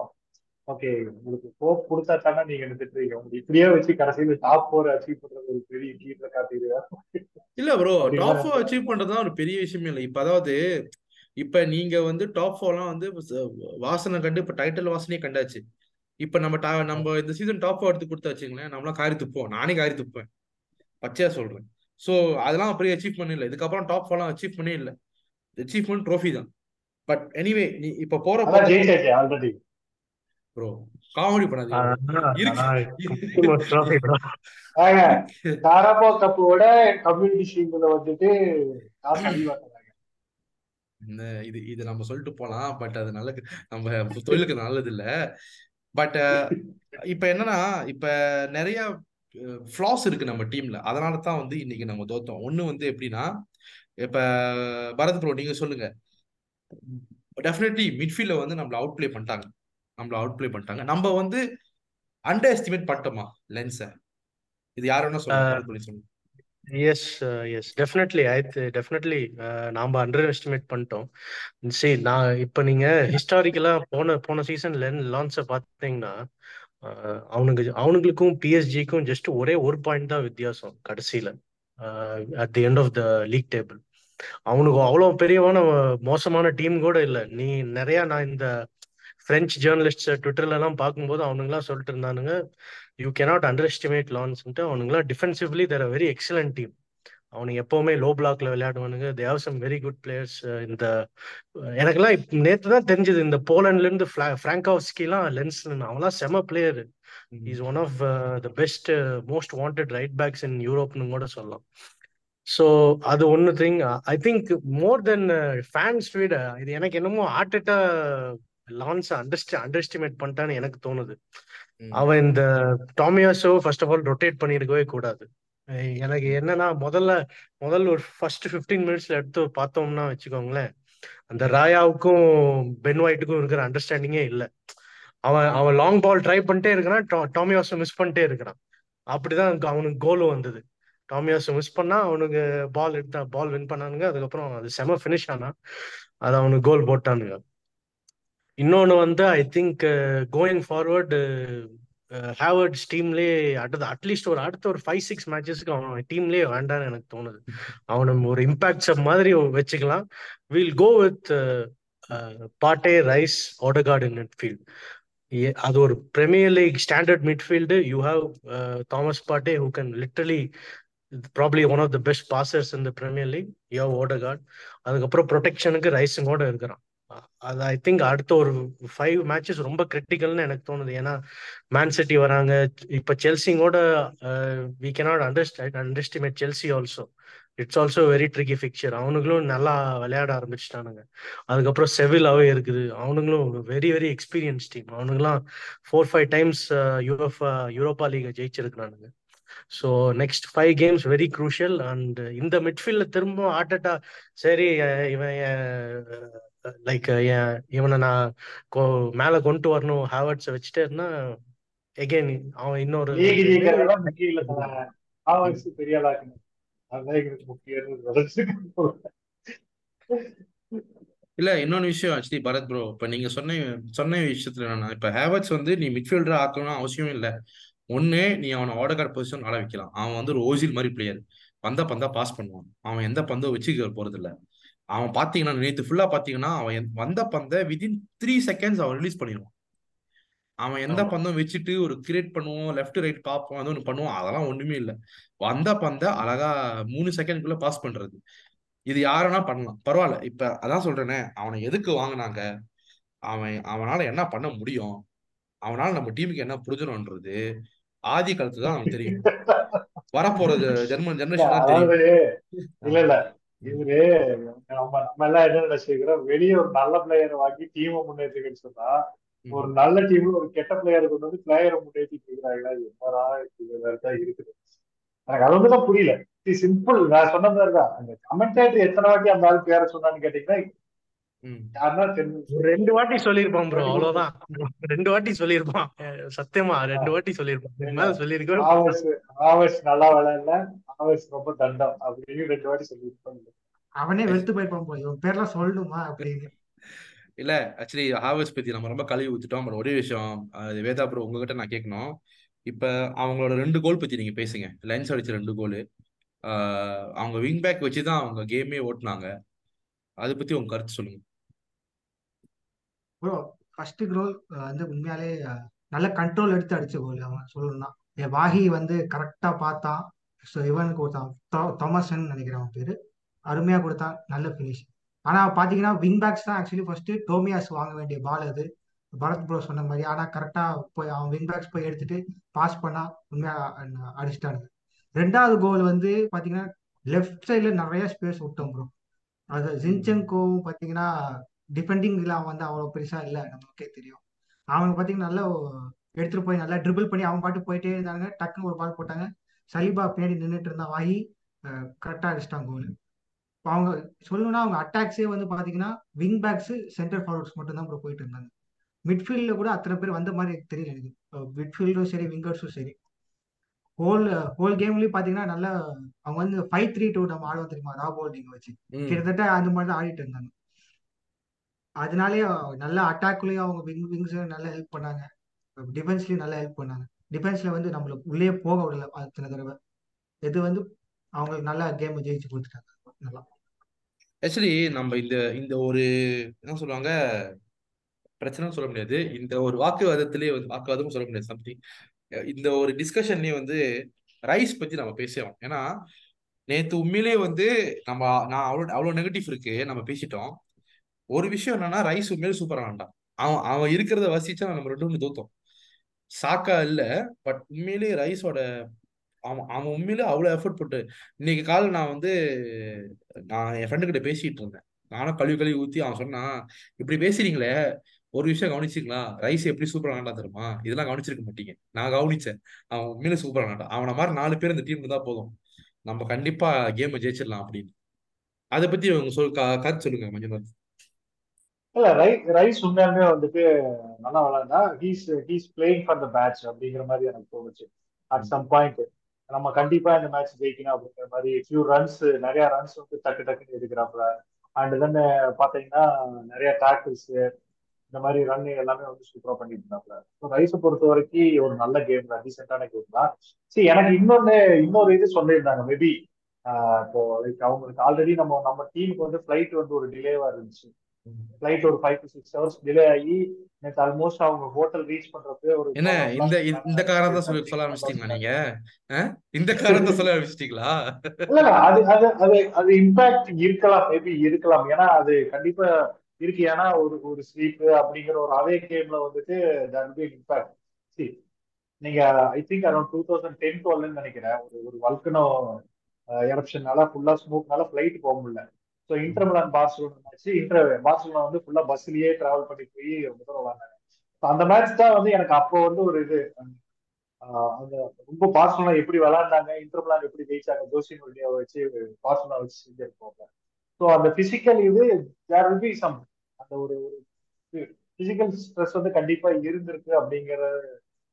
ஓகே உங்களுக்கு ஹோப் கொடுத்தா தானே நீங்க எடுத்துட்டு உங்க இப்படியே வச்சு கடைசியில டாப் ஃபோர் அச்சீவ் பண்றது ஒரு பெரிய கீழ காட்டிடுவேன் இல்ல ப்ரோ டாப் ஃபோர் அச்சீவ் பண்றதுதான் ஒரு பெரிய விஷயமே இல்லை. இப்ப அதாவது இப்ப நீங்க வந்து டாப் ஃபோர்லாம் வந்து வாசனை கண்டு இப்ப டைட்டில் வாசனையே கண்டாச்சு. இப்ப நம்ம நம்ம இந்த சீசன் டாப் ஃபோர் எடுத்து கொடுத்தா வச்சுங்களேன் நம்மளாம் காரி துப்போம் நானே காரி துப்பேன் பச்சையா சொல்றேன். சோ அதெல்லாம் பெரிய அச்சீவ்மெண்ட் இல்லை. இதுக்கப்புறம் டாப் ஃபோர்லாம் அச்சீவ் பண்ணே இல்லை. அச்சீவ்மெண்ட் ட்ரோஃபி தான். பட் எனிவே நீ இப்ப போற ப்ரோ காமெடி பண்ணாதீங்க. காராபோ கப்போட கம்யூனிட்டி ஷீல்டுல வந்துட்டு இது இது நம்ம சொல்லிட்டு போலாம். பட் அது நல்ல நம்ம தொழிலுக்கு நல்லது இல்ல. பட் இப்ப என்னன்னா இப்ப நிறைய ஃப்ளாஸ் இருக்கு நம்ம டீம்ல அதனால தான் வந்து இன்னைக்கு நம்ம தோத்தோம். ஒன்று வந்து எப்படின்னா இப்ப பரத் ப்ரோ நீங்க சொல்லுங்க. டெஃபினெட்லி மிட்ஃபீல்ட்ல வந்து நம்மள அவுட் பிளே பண்ணிட்டாங்க. நம்மள அவுட் பிளே பண்ணிட்டாங்க. நம்ம வந்து அண்டர் எஸ்டிமேட் பண்ணிட்டோமா லென்ஸை இது யார் வேணா சொல்லுங்க yes yes definitely I definitely நாம அண்டர் எஸ்டிமேட் பண்ணிட்டோம். சரி நான் இப்போ நீங்க ஹிஸ்டாரிக்கலா போன போன சீசன் லான்ஸை பார்த்தீங்கன்னா அவனுக்கு அவனுங்களுக்கும் பிஎஸ்ஜிக்கும் ஜஸ்ட் ஒரே ஒரு பாயிண்ட் தான் வித்தியாசம் கடைசியில. At the end of the league table அவனுக்கு அவ்வளோ பெரியவான மோசமான டீம் கூட இல்லை. நீ நிறைய நான் இந்த பிரெஞ்சு ஜேர்னலிஸ்ட் ட்விட்டர்ல எல்லாம் பார்க்கும்போது அவனுங்களாம் சொல்லிட்டு இருந்தானுங்க யூ கேனாட் அண்டர் எஸ்டிமேட் லான்ஸ்ன்ட்டு அவனுங்களாம் defensively they're very excellent team அவனுங்க எப்பவுமே லோ பிளாக்ல விளையாடுவானுங்க they have some very good players இந்த எனக்கெல்லாம் நேத்து தான் தெரிஞ்சது. இந்த போலண்ட்ல இருந்து ஃப்ராங்காவ்ஸ்கிலாம் லென்ஸ் அவன்லாம் செம player is one of the best most wanted right backs in யூரோப்னு கூட சொல்லலாம். ஸோ அது ஒன்று thing I think more than fans விட இது எனக்கு என்னமோ ஆர்டெட்டா லான்ஸ் அண்டர்ஸ்ட் அண்டர் எஸ்டிமேட் பண்ணிட்டான்னு எனக்கு தோணுது. அவன் இந்த Tomiyasu first of all rotate பண்ணியிருக்கவே கூடாது. எனக்கு என்னன்னா முதல்ல முதல்ல ஒரு ஃபர்ஸ்ட் ஃபிஃப்டீன் மினிட்ஸ்ல எடுத்து பார்த்தோம்னா வச்சுக்கோங்களேன் அந்த ராயாவுக்கும் பென் ஒயிட்டுக்கும் இருக்கிற அண்டர்ஸ்டாண்டிங்கே இல்லை. அவன் அவன் லாங் பால் ட்ரை பண்ணிட்டே இருக்கிறான் டா- டாமியாஸை மிஸ் பண்ணிட்டே இருக்கிறான். அப்படிதான் அவனுக்கு- அவனுக்கு கோலும் வந்தது. டாமியாஸை மிஸ் பண்ணா அவனுக்கு பால் எடுத்தா பால் வின் பண்ணானுங்க. அதுக்கப்புறம் அது செம ஃபினிஷ் ஆனா அது அவனுக்கு கோல் போட்டானுங்க. இன்னொன்னு வந்து I think going forward Havertz டீம்லேயே அடுத்த அட்லீஸ்ட் ஒரு அடுத்த ஒரு ஃபைவ் சிக்ஸ் மேட்சஸ்க்கு அவன் டீம்லேயே வேண்டாம்னு எனக்கு தோணுது. அவனை ஒரு இம்பாக்ட் மாதிரி வச்சுக்கலாம். Will go with Partey Rice Odegaard in midfield அது ஒரு Premier League standard midfield you have Thomas Partey who can literally probably one of the best passers இந்த பிரீமியர் லீக் யோ ஓடகார்ட் அதுக்கப்புறம் ப்ரொடெக்ஷனுக்கு ரைஸுங்கோட இருக்கிறான். அது ஐ திங்க் அடுத்த ஒரு ஃபைவ் மேட்சஸ் ரொம்ப கிரிட்டிக்கல்னு எனக்கு தோணுது. ஏன்னா மேன் சிட்டி வராங்க. இப்போ செல்சிங்கோட we cannot அண்டர்ஸ்ட் underestimate Chelsea also it's also very tricky fixture அவனுங்களும் நல்லா விளையாட ஆரம்பிச்சிட்டானுங்க. அதுக்கப்புறம் செவிலாவே இருக்குது. அவனுங்களும் very very experience team அவனுங்களாம் four five times Europa Europa லீகை ஜெயிச்சிருக்கிறானுங்க. So next five games very crucial and இந்த மிட்ஃபீல்ட்ல திரும்ப ஆட்டட்டா சரி இவன் லைக் இவனை நான் மேல கொண்டு வரணும் ஹாவர்ட்ஸை வச்சுட்டே இருந்தா எகைன் அவன் இன்னொரு இல்ல இன்னொன்னு விஷயம் ஆக்சுவலி பரத் ப்ரோ இப்ப நீங்க சொன்ன சொன்ன விஷயத்துல என்னன்னா இப்ப ஹேவர்ட்ஸ் வந்து நீ மிட்ஃபீல்டர் ஆக்கணும்னு அவசியம் இல்ல. ஒண்ணு நீ அவனை ஓடகார்ட் பொசிஷன் ஆட வைக்கலாம். அவன் வந்து ஒரு ஓசில் மாதிரி பிளேயர் வந்த பந்தா பாஸ் பண்ணுவான். அவன் எந்த பந்தும் வச்சுக்க போறது இல்ல அவன் பாத்தீங்கன்னா நேத்து ஃபுல்லா பாத்தீங்கன்னா அவன் வந்த பந்தை விதின் த்ரீ செகண்ட்ஸ் அவன் ரிலீஸ் பண்ணிடுவான். அவன் எந்த பந்தும் வச்சுட்டு ஒரு கிரியேட் பண்ணுவோம் லெஃப்ட் ரைட் பார்ப்போம் அது ஒன்று பண்ணுவோம் அதெல்லாம் ஒண்ணுமே இல்லை. வந்த பந்தை அழகா மூணு செகண்ட்குள்ள பாஸ் பண்றது. இது யாருன்னா பண்ணலாம். பரவாயில்ல. இப்ப அதான் சொல்றேனே. அவனை எதுக்கு வாங்குனாங்க? அவன் அவனால என்ன பண்ண முடியும்? அவனால நம்ம டீமுக்கு என்ன புரிஞ்சிடும்ன்றது ஆதி காலத்துல தான் அவனுக்கு தெரியும். வரப்போறது ஜெர்மன் ஜெனரேஷன் இல்ல இல்ல. இவரு நம்ம நம்ம எல்லாம் என்ன நினைச்சுக்கிறோம் வெளியே ஒரு நல்ல பிளேயரை வாங்கி டீமை முன்னேற்றுங்கன்னு சொன்னா. ஒரு நல்ல டீம்ல ஒரு கெட்ட பிளேயர் கொண்டு வந்து பிளேயரை முன்னேற்றிட்டு இருக்கிறாங்களா இருக்குது. எனக்கு அது வந்து தான் புரியல சிம்பிள் நான் சொன்ன மாதிரி தான். அந்த கமெண்டேட்டர் எத்தனை வாட்டி அந்த ஆள் பேரை சொன்னான்னு கேட்டீங்கன்னா ரெண்டு வாட்டி சொல்லியிருப்பான் ப்ரோ அவ்வளவுதான். ரெண்டு வாட்டி சொல்லியிருப்பான் அஹ் சத்தியமா ரெண்டு வாட்டி சொல்லியிருப்பான் இதுக்கு மேல சொல்லியிருக்கவே ஆவர்ஸ் ஆவர்ஸ் நல்லா விளையாடல. ஆவர்ஸ் ரொம்ப தண்டம் அப்படின்னு ரெண்டு வாட்டி சொல்லியிருப்பாங்க. அவனே வெறுத்து போயிருப்பான் போல இவன் பேர்லாம் சொல்லணுமா அப்படின்னு. இல்ல ஆக்சுவலி ஹாவர்ஸ் பத்தி நம்ம ரொம்ப கழுவி ஊத்திட்டோம் அப்புறம் ஒரே விஷயம் அது வேதா ப்ரோ உங்ககிட்ட நான் கேட்கணும். இப்ப அவங்களோட ரெண்டு கோல் பத்தி நீங்க பேசுங்க. லைன்ஸ் அடிச்ச ரெண்டு கோல் அவங்க விங் பேக் வச்சு தான் அவங்க கேமே ஓட்டுனாங்க. அதை பத்தி உங்க கருத்து சொல்லுங்க. ப்ரோ ஃபர்ஸ்ட் கோல் வந்து உண்மையாலே நல்ல கண்ட்ரோல் எடுத்து அடிச்ச கோல் அவன் சொல்லணும்னா. என் வாஹி வந்து கரெக்டா பார்த்தான். ஸோ இவனுக்கு கொடுத்தான் தோ- தாமஸ்ன்னு நினைக்கிறேன் அவன் பேரு. அருமையா கொடுத்தான் நல்ல ஃபினிஷ் ஆனா பாத்தீங்கன்னா விங் பேக்ஸ் தான் ஆக்சுவலி ஃபர்ஸ்ட் டோமியாஸ் வாங்க வேண்டிய பால் அது. பரத் ப்ரோ சொன்ன மாதிரி. ஆனா கரெக்டா போய் அவன் விங் பேக்ஸ் போய் எடுத்துட்டு பாஸ் பண்ணா உண்மையா அடிச்சிட்டானுங்க. ரெண்டாவது கோல் வந்து பாத்தீங்கன்னா லெஃப்ட் சைடில் நிறைய ஸ்பேஸ் விட்டோம் ப்ரோ அது ஜின்செங்கோவும் பார்த்தீங்கன்னா டிஃபெண்டிங்ல அவன் வந்து அவ்வளோ பெருசா இல்லை நமக்கே தெரியும். அவனுக்கு பார்த்தீங்கன்னா நல்லா எடுத்துட்டு போய் நல்லா ட்ரிபிள் பண்ணி அவன் பாட்டு போயிட்டே இருந்தாங்க டக்குன்னு ஒரு பால் போட்டாங்க. சலிபா பின்னாடி நின்றுட்டு இருந்தான் வாங்கி கரெக்டாக அடிச்சிட்டாங்க கோல் இப்போ அவங்க சொல்லணும்னா அவங்க அட்டாக்ஸே வந்து பார்த்தீங்கன்னா விங் பேக்ஸ் சென்டர் ஃபார்வர்ட்ஸ் மட்டும் தான் ப்ரோ போயிட்டு இருந்தாங்க. மிட்ஃபீல்டில் கூட அத்தனை பேர் வந்த மாதிரி எனக்கு தெரியல எனக்கு. மிட்ஃபீல்டும் சரி விங்கர்ஸும் சரி. ஹோல் ஹோல் கேம்லயும் பாத்தீங்கன்னா நல்லா அவங்க வந்து ஃபைவ் த்ரீ டூ நம்ம ஆடுவோம் தெரியுமா? ரா போல்டிங் வச்சு. கிட்டத்தட்ட அந்த மாதிரி தான் ஆடிட்டு இருந்தாங்க. அதனாலேயே நல்ல அட்டாக்லயும் அவங்க விங் விங்ஸ் நல்லா ஹெல்ப் பண்ணாங்க. டிஃபென்ஸ்லயும் நல்லா ஹெல்ப் பண்ணாங்க. டிஃபென்ஸ்ல வந்து நம்மளுக்கு உள்ளே போக விடல அத்தனை தடவை. இது வந்து அவங்களுக்கு நல்லா கேம் ஜெயிச்சு கொடுத்துட்டாங்க. நல்லா. ஆக்சுவலி நம்ம இந்த இந்த ஒரு என்ன சொல்லுவாங்க? பிரச்சனை சொல்ல முடியாது. இந்த ஒரு வாக்குவாதத்திலே வந்து வாக்குவாதமும் சொல்ல முடியாது. சம்திங் இந்த ஒரு டிஸ்கஷன்லயே வந்து ரைஸ் பத்தி நம்ம பேசுவோம். ஏன்னா நேத்து உண்மையிலே வந்து நம்ம நான் அவ்வளோ அவ்வளோ நெகட்டிவ் இருக்கு. நம்ம பேசிட்டோம். ஒரு விஷயம் என்னன்னா ரைஸ் உண்மையிலே சூப்பராக வேண்டாம் அவன் அவன் இருக்கிறத வசிச்சா நம்ம ரெண்டு ஒன்று தோத்தோம். சாக்கா இல்ல பட் உண்மையிலேயே ரைஸோட அவன் அவன் உண்மையிலே அவ்வளோ எஃபர்ட் போட்டு இன்னைக்கு கால நான் வந்து நான் என் ஃப்ரெண்டு கிட்ட பேசிட்டு இருந்தேன். நானும் கழுவி கழுவி ஊத்தி அவன் சொன்னான் இப்படி பேசுறீங்களே ஒரு விஷயம் கவனிச்சிங்களா ரைஸ் எப்படி சூப்பராக விளாண்டா தெரியுமா இதெல்லாம் கவனிச்சிருக்க மாட்டீங்க. நான் கவனிச்சேன். அவன் உண்மையிலே சூப்பராக விளாண்டான். அவனை மாதிரி நாலு பேர் இந்த டீம் இருந்தா போதும். நம்ம கண்டிப்பா கேமை ஜெயிச்சிடலாம் அப்படின்னு. அதை பத்தி அவங்க சொல் கருத்து சொல்லுங்க மஞ்சுநாத் இல்ல ரை ரைஸ் உண்மையாலுமே வந்துட்டு நல்லா விளாண்டா he's he's playing for the match அப்படிங்கிற மாதிரி எனக்கு தோணுச்சு. அட் சம் பாயிண்ட் நம்ம கண்டிப்பா இந்த மேட்ச் ஜெயிக்கணும் அப்படிங்கிற மாதிரி ஃபியூ ரன்ஸ் நிறைய ரன்ஸ் வந்து டக்கு டக்குன்னு எடுக்கிறாப்புல. அண்ட் தென் பாத்தீங்கன்னா நிறைய டேக்கிள்ஸ் இந்த மாதிரி ரன் எல்லாமே வந்து சூப்பரா பண்ணிட்டு இருந்தாப்ல ஸோ ரைஸை பொறுத்த வரைக்கும் ஒரு நல்ல கேம் தான் ரீசெண்டான கேம் தான். சரி எனக்கு இன்னொன்னு இன்னொரு இது சொல்லியிருந்தாங்க மேபி இப்போ அவங்களுக்கு ஆல்ரெடி நம்ம நம்ம டீமுக்கு வந்து ஃபிளைட் வந்து ஒரு டிலேவா இருந்துச்சு. ஃபிளைட் ஒரு five to six hours delay ஆகி நேற்று ஆல்மோஸ்ட் அவங்க ஹோட்டல் ரீச் பண்றப்பே ஒரு என்ன இந்த இந்த காரணத்தை சொல்லி சொல்ல ஆரம்பிச்சிட்டீங்களா நீங்க? இந்த காரணத்தை சொல்ல ஆரம்பிச்சிட்டீங்களா? இல்ல அது அது அது அது இம்பாக்ட் இருக்கலாம் மேபி இருக்கலாம். ஏன்னா அது கண்டிப்பா இருக்கு. ஏன்னா ஒரு ஒரு ஸ்லீப் அப்படிங்கிற ஒரு அதே கேம்ல வந்துட்டு தட் பி இம்பாக்ட் சி நீங்க I think around two thousand ten டுவெல்னு நினைக்கிறேன். ஒரு ஒரு வல்கனோ எரப்ஷன்னால ஃபுல்லா ஸ்மோக்னால ஃபிளைட் போக முடியல. So Inter Milan Barcelona match Inter Barcelona வந்து ஃபுல்லா பஸ்லயே டிராவல் பண்ணி போய் முதல்ல விளாண்டாங்க. அந்த மேட்ச் தான் வந்து எனக்கு அப்போ வந்து ஒரு இது. அந்த ரொம்ப பார்சலோனா எப்படி விளாண்டாங்க இன்டர்மிலான் எப்படி ஜெயிச்சாங்க ஜோசியன் ஒல்டியாவை வச்சு பார்சலோனா வச்சு செஞ்சிருப்பாங்க. ஸோ அந்த பிசிக்கல் இது தேர் வில் பி சம் அந்த ஒரு ஒரு பிசிக்கல் ஸ்ட்ரெஸ் வந்து கண்டிப்பா இருந்திருக்கு அப்படிங்கிற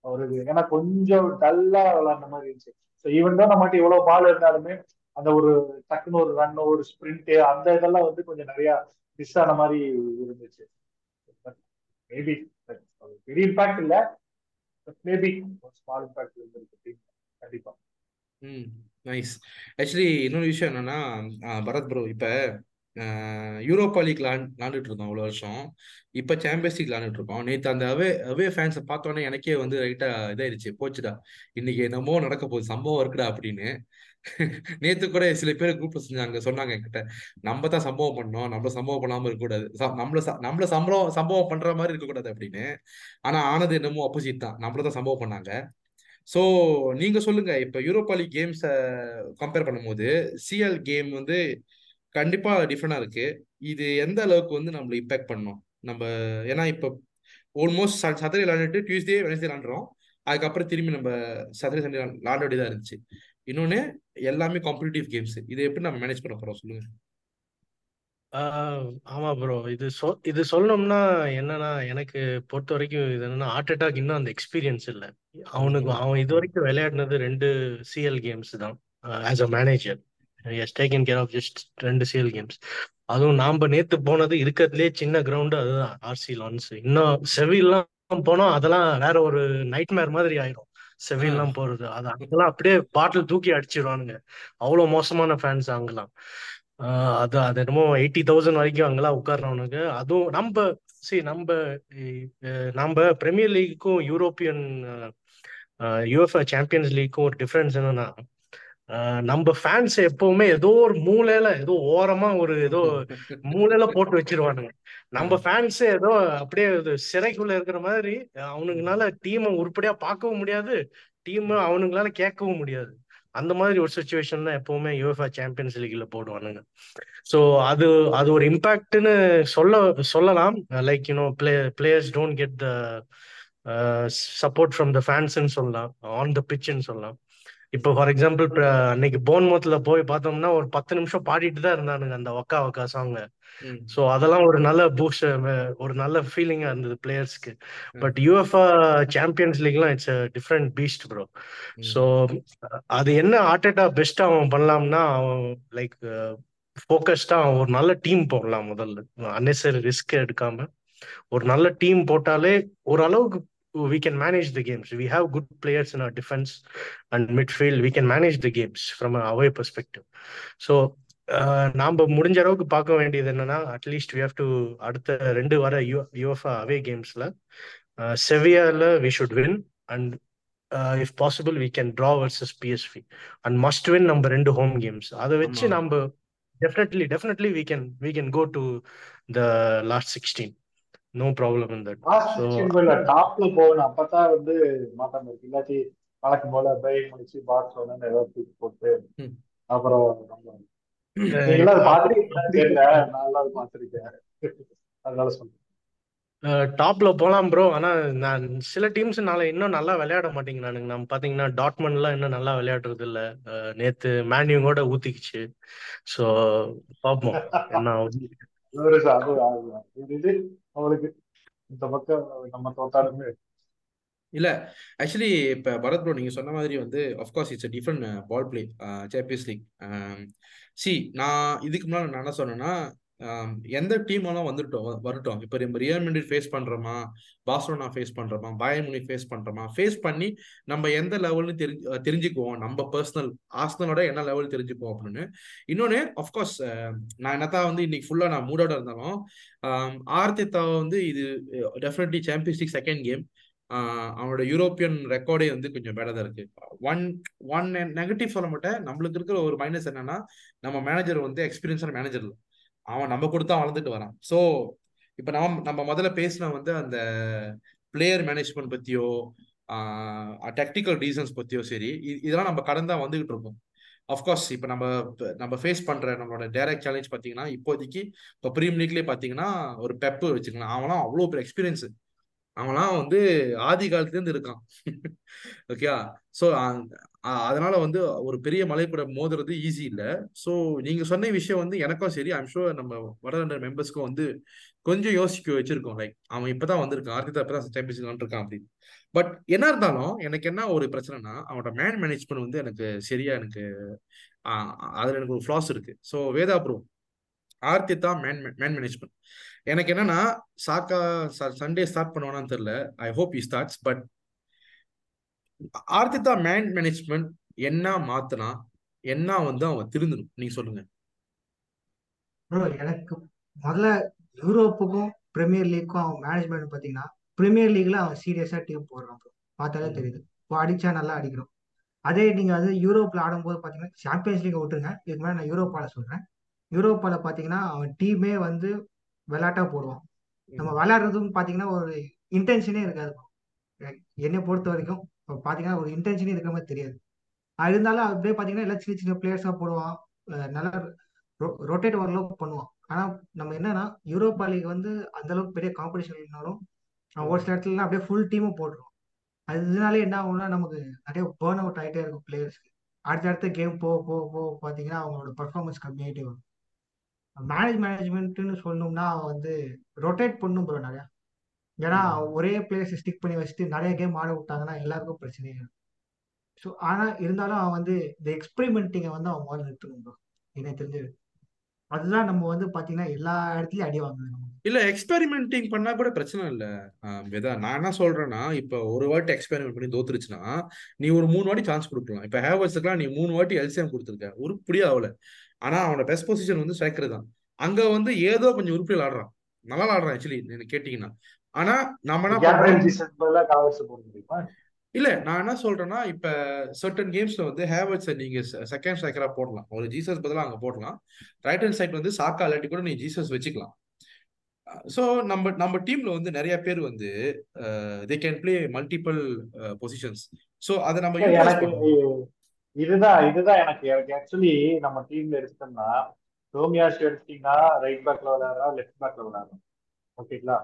ஒரு இது. ஏன்னா கொஞ்சம் டல்லா விளாண்ட மாதிரி இருந்துச்சு. ஸோ ஈவன் தான் நம்மகிட்ட எவ்வளவு பால் இருந்தாலுமே அந்த ஒரு டக்குன்னு ஒரு ரன் ஒரு ஸ்பிரிண்ட் அந்த இதெல்லாம் வந்து கொஞ்சம் நிறைய மிஸ் ஆன மாதிரி இருந்துச்சு. மேபி பெரிய இம்பாக்ட் இல்ல. மேபி ஸ்மால் இம்பாக்ட் இருந்திருக்கு கண்டிப்பா. ம் நைஸ் ஆக்சுவலி இன்னொரு விஷயம் என்னன்னா பரத் ப்ரோ இப்ப யூரோப்பா லீக் விளாண்டுட்டு இருந்தோம் அவ்வளோ வருஷம். இப்போ சாம்பியன்ஸ் லீக் விளாண்டுட்டு இருக்கோம் நேற்று அந்த அவே அவே ஃபேன்ஸை பார்த்தோன்னே எனக்கே வந்து ரைட்டாக இதாயிருச்சு. போச்சுடா. இன்னைக்கு என்னமோ நடக்க போகுது. சம்பவம் இருக்குடா அப்படின்னு. நேத்து கூட சில பேர் குரூப்ல செஞ்சாங்க சொன்னாங்க என்கிட்ட நம்ம தான் சம்பவம் பண்ணோம் நம்மள சம்பவம் பண்ணாம இருக்கக்கூடாது. ச- நம்மள ச- நம்மள சம்பளம் சம்பவம் பண்ற மாதிரி இருக்கக்கூடாது அப்படின்னு. ஆனா ஆனது என்னமோ அப்போசிட் தான். நம்மள தான் சம்பவம் பண்ணாங்க. ஸோ நீங்க சொல்லுங்க இப்ப யூரோப்பா லீக் கேம்ஸை கம்பேர் பண்ணும்போது சிஎல் கேம் வந்து கண்டிப்பா டிஃப்ரெண்டா இருக்கு. இது எந்த அளவுக்கு வந்து நம்மள இம்பேக்ட் பண்ணும்? நம்ம ஏன்னா இப்போ ஆல்மோஸ்ட் சாட்டர்டே விளாண்டுட்டு டியூஸ்டே வெனஸ்டே விளாண்டுறோம் அதுக்கப்புறம் திரும்பி நம்ம சாட்டர்டே சண்டே விளாட வேண்டியதா இருந்துச்சு. இன்னொன்னு எல்லாமே காம்படிட்டிவ் கேம்ஸ் இதை எப்படி நம்ம மேனேஜ் பண்ண போறோம் சொல்லுங்க. ஆமா ப்ரோ இது சொ இது சொல்லணும்னா என்னன்னா எனக்கு பொறுத்த வரைக்கும் இது என்னன்னா ஹார்ட் அட்டாக் இன்னும் அந்த எக்ஸ்பீரியன்ஸ் இல்லை. அவனுக்கு அவன் இது வரைக்கும் விளையாடினது ரெண்டு சிஎல் கேம்ஸ் தான் as a manager has taken care of just ரெண்டு சிஎல் கேம்ஸ் அதுவும் நாம நேத்து போனது இருக்கிறதுலே சின்ன கிரவுண்டு அதுதான் ஆர்சி லான்ஸ் இன்னும் செவில்லாம் போனோம் அதெல்லாம் வேற ஒரு நைட்மேர் மாதிரி ஆயிரும். செவில்லாம் போறது. அது அங்கெல்லாம் அப்படியே பாட்டில் தூக்கி அடிச்சிருவானுங்க. அவ்வளவு மோசமான ஃபேன்ஸ் அங்கெல்லாம். அது அது என்னமோ எயிட்டி தௌசண்ட் வரைக்கும் அங்கெல்லாம் உட்கார்றவனுங்க. அதுவும் நம்ம சரி நம்ம நம்ம பிரீமியர் லீக்குக்கும் யூரோப்பியன் யூஎஃப்ஏ சாம்பியன்ஸ் லீக்கும் ஒரு டிஃபரன்ஸ் என்னன்னா நம்ம ஃபேன்ஸ் எப்பவுமே ஏதோ ஒரு மூலையில ஏதோ ஓரமா ஒரு ஏதோ மூலையில போட்டு வச்சிருவானுங்க. நம்ம ஃபேன்ஸ் ஏதோ அப்படியே சிறைக்குள்ள இருக்கிற மாதிரி அவனுங்களால டீமை உருப்படியா பார்க்கவும் முடியாது டீம் அவனுங்களால கேட்கவும் முடியாது. அந்த மாதிரி ஒரு சுச்சுவேஷன் தான் எப்பவுமே யூஎஃப்ஏ சாம்பியன்ஸ் லீக்ல போடுவானுங்க. ஸோ அது அது ஒரு இம்பாக்ட்னு சொல்ல சொல்லலாம். Like you know play players don't get the support from the ஃபேன்ஸ்ன்னு சொல்லலாம். ஆன் த பிட்ச்னு சொல்லலாம். இப்போ ஃபார் எக்ஸாம்பிள் அன்னைக்கு போன்மோத்ல போய் பார்த்தோம்னா ஒரு பத்து நிமிஷம் பாடிட்டு தான் இருந்தானுங்க அந்த ஒக்கா ஒக்கா சாங்க ம். ஸோ அதெல்லாம் ஒரு நல்ல பூஸ்ட் ஒரு நல்ல ஃபீலிங்கா இருந்தது பிளேயர்ஸ்க்கு but UEFA Champions லீக்லாம் it's different beast bro so அது என்ன ஆர்டேட்டா பெஸ்ட் அவன் பண்ணலாம்னா அவன் லைக் ஃபோக்கஸ்டா அவன் ஒரு நல்ல டீம் போடலாம் முதல்ல. அன்னெசரி ரிஸ்க் எடுக்காம. ஒரு நல்ல டீம் போட்டாலே ஓரளவுக்கு we can manage the games. We have good players in our defense and midfield. We can manage the games from a away perspective. So நாம முடிஞ்ச அளவுக்கு பார்க்க வேண்டியது என்னன்னா அட்லீஸ்ட் வி ஹவ் டு அடுத்த ரெண்டு வர யூ யூஎஃப்ஆ அவே கேம்ஸ்ல செவியால we should win and if possible we can draw versus PSV and must win நம்ம ரெண்டு ஹோம் கேம்ஸ் அதை வச்சு ஆமா நம்ம definitely definitely we can we can go to the last sixteen no problem போயில டாப்ல போகணும் அப்பதான் வந்து இருக்கு. இல்லாட்டி வழக்கம் போல பை முடிச்சு பாக்ஸ் ஒன்னு ஏதாவது தூக்கி போட்டு அப்புறம் அதனால சொல்றேன் டாப்ல போலாம் ப்ரோ ஆனா நான் சில டீம்ஸ் நாளை இன்னும் நல்லா விளையாட மாட்டேங்கிறானுங்க நம்ம பாத்தீங்கன்னா டாட்மண்ட்லாம் இன்னும் நல்லா விளையாடுறது இல்ல. நேத்து மேன்யூங்கோட ஊத்திக்கிச்சு. ஸோ பார்ப்போம். என்ன அவளுக்கு இந்த பக்கம் நம்ம தோத்தாலுமே. இல்ல ஆக்சுவலி இப்ப பரத் ப்ரோ நீங்க சொன்ன மாதிரி வந்து of course it's different ball play Champions League C நான் இதுக்கு முன்னாடி நான் என்ன சொன்னேன்னா எந்த டீம் எல்லாம் வந்துட்டோம் வரட்டும். இப்போ நம்ம ரியல் மெட்ரிட் ஃபேஸ் பண்றோமா? பாஸ்லோனா ஃபேஸ் பண்றோமா? பயமுனி ஃபேஸ் பண்றோமா? ஃபேஸ் பண்ணி நம்ம எந்த லெவல்னு தெரிஞ்சு தெரிஞ்சுக்குவோம். நம்ம பர்சனல் ஆஸ்னலோட என்ன லெவல் தெரிஞ்சுக்குவோம் அப்படின்னு. இன்னொன்னு அஃப்கோர்ஸ் நான் என்னத்தான் வந்து இன்னைக்கு ஃபுல்லா நான் மூடோட இருந்தாலும் ஆர்த்தித்தா வந்து இது definitely Champions League second game அவனோட யூரோப்பியன் ரெக்கார்டே வந்து கொஞ்சம் பேடா தான் இருக்கு. ஒன் ஒன் நெகட்டிவ் சொல்ல மாட்டேன். நம்மளுக்கு இருக்கிற ஒரு மைனஸ் என்னன்னா நம்ம மேனேஜர் வந்து எக்ஸ்பீரியன்ஸான மேனேஜர் இல்லை. அவன் நம்ம கொடுத்தா வளர்ந்துட்டு வரான். ஸோ இப்போ நம்ம நம்ம முதல்ல பேசின வந்து அந்த பிளேயர் மேனேஜ்மெண்ட் பற்றியோ டெக்னிக்கல் ரீசன்ஸ் பற்றியோ சரி இதெல்லாம் நம்ம கடந்தா வந்துகிட்டு இருக்கோம். அஃப்கோர்ஸ் இப்போ நம்ம நம்ம ஃபேஸ் பண்ணுற நம்மளோட டேரக்ட் சேலஞ்ச் பார்த்தீங்கன்னா இப்போதைக்கு இப்போ ப்ரீம் லீக்லேயே பார்த்தீங்கன்னா ஒரு பெப்பு வச்சுக்கலாம் அவன்லாம் அவ்வளோ பெரிய எக்ஸ்பீரியன்ஸு அவன்லாம் வந்து ஆதி காலத்துலேருந்து இருக்கான். ஓகேயா ஸோ அதனால வந்து ஒரு பெரிய மலை கூட மோதுறது ஈஸி இல்லை. ஸோ நீங்க சொன்ன விஷயம் வந்து எனக்கும் சரி. ஐம் ஷூர் நம்ம வட மெம்பர்ஸ்க்கும் வந்து கொஞ்சம் யோசிக்க வச்சிருக்கோம். லைக் அவன் இப்பதான் வந்திருக்கான். ஆர்த்திதா இப்பதான் சாம்பியன்ஸ் இருக்கான் அப்படின்னு. பட் என்ன இருந்தாலும் எனக்கு என்ன ஒரு பிரச்சனைனா அவனோட மேன் மேனேஜ்மெண்ட் வந்து எனக்கு சரியா எனக்கு அதுல எனக்கு ஒரு ஃபிளாஸ் இருக்கு. So Vedha bro Arteta man man management எனக்கு என்னன்னா சாக்கா சண்டே ஸ்டார்ட் பண்ணுவானான்னு தெரியல. I hope he starts but Arteta man management என்ன மாத்துனா என்ன வந்து அவன் திருந்தணும்? நீங்க சொல்லுங்க. எனக்கு முதல்ல யூரோப்புக்கும் பிரீமியர் லீக்கும் அவன் மேனேஜ்மெண்ட் பார்த்தீங்கன்னா பிரீமியர் லீக்ல அவன் சீரியஸா டீம் போடுறான் ப்ரோ பார்த்தாலே தெரியுது. இப்போ அடிச்சா நல்லா அடிக்கிறோம் அதே நீங்க அது யூரோப்ல ஆடும்போது பார்த்தீங்கன்னா சாம்பியன்ஸ் லீக் விட்டுருங்க. இதுக்கு மேலே நான் யூரோப்பால சொல்றேன். யூரோப்பால பார்த்தீங்கன்னா அவன் டீமே வந்து விளையாட்டா போடுவான். நம்ம விளையாடுறதும் பார்த்தீங்கன்னா ஒரு இன்டென்ஷனே இருக்காது. என்னை பொறுத்த வரைக்கும் இப்போ பார்த்தீங்கன்னா ஒரு இன்டென்ஷனே இருக்கிற மாதிரி தெரியாது. அது இருந்தாலும் அப்படியே பார்த்தீங்கன்னா எல்லாம் சின்ன சின்ன பிளேயர்ஸாக போடுவான். நல்லா ரொட்டேட் ஓரளவுக்கு பண்ணுவான். ஆனால் நம்ம என்னன்னா யூரோப்பா லீக் வந்து அந்த அளவுக்கு பெரிய காம்படிஷன் இல்லைனாலும் அவன் ஒரு சில இடத்துலலாம் அப்படியே ஃபுல் டீமும் போட்டுருவான். அது இதனால என்ன ஆகும்னா நமக்கு நிறைய பேர்ன் அவுட் ஆகிட்டே இருக்கும் பிளேயர்ஸ்க்கு அடுத்த அடுத்த கேம் போக போக போக பார்த்தீங்கன்னா அவங்களோட பர்ஃபார்மன்ஸ் கம்மியாயிட்டே வரும். மேனேஜ் மேனேஜ்மெண்ட்னு சொல்லணும்னா அவன் வந்து ரொட்டேட் பண்ணும் ப்ரோ நிறையா. ஏன்னா. ஒரே பிளேயர்ஸ் ஸ்டிக் பண்ணி வச்சுட்டு நிறைய கேம் ஆட விட்டாங்கன்னா எல்லாருக்கும் பிரச்சனையே ஸோ ஆனால் இருந்தாலும் அவன் வந்து இந்த எக்ஸ்பெரிமெண்டிங்கை வந்து அவன் முதல்ல நிறுத்தணும் ப்ரோ எனக்கு தெரிஞ்சது அதுதான் நம்ம வந்து பார்த்தீங்கன்னா எல்லா இடத்துலையும் அடி வாங்குது இல்ல எக்ஸ்பெரிமெண்டிங் பண்ணா கூட பிரச்சனை இல்ல. வேதா நான் என்ன சொல்றேன்னா இப்ப ஒரு வாட்டி எக்ஸ்பெரிமெண்ட் பண்ணி தோத்துருச்சுன்னா நீ ஒரு மூணு வாட்டி சான்ஸ் கொடுக்கலாம். இப்ப ஹேவர்ஸுக்குலாம் நீ மூணு வாட்டி எல்சிஎம் கொடுத்துருக்க. உருப்படியா ஆகல ஆனா அவனோட பெஸ்ட் பொசிஷன் வந்து ஸ்ட்ரைக்கர் தான். அங்க வந்து ஏதோ கொஞ்சம் உருப்படியில் ஆடுறான். நல்லா ஆடுறான் ஆக்சுவலி எனக்கு கேட்டீங்கன்னா. ஆனா நம்ம என்ன இல்ல நான் என்ன சொல்றேன்னா இப்ப சர்டன் கேம்ஸ்ல வந்து ஹேவர்ட்ஸை நீங்க செகண்ட் ஸ்ட்ரைக்கரா போடலாம். ஒரு ஜீசஸ் பதிலா அங்க போடலாம். ரைட் ஹேண்ட் சைட் வந்து சாக்கா இல்லாட்டி கூட நீ ஜீசஸ் வச்சுக்கலாம். ஸோ நம்ம நம்ம டீம்ல வந்து நிறைய பேர் வந்து they can play multiple positions so அதை நம்ம இதுதான் இதுதான் எனக்கு எனக்கு ஆக்சுவலி நம்ம டீம்ல எடுத்தோம்னா ரோமியாஸ் எடுத்தீங்கன்னா ரைட் பேக்ல விளையாடுறா லெஃப்ட் பேக்ல விளையாடுறான் ஓகேங்களா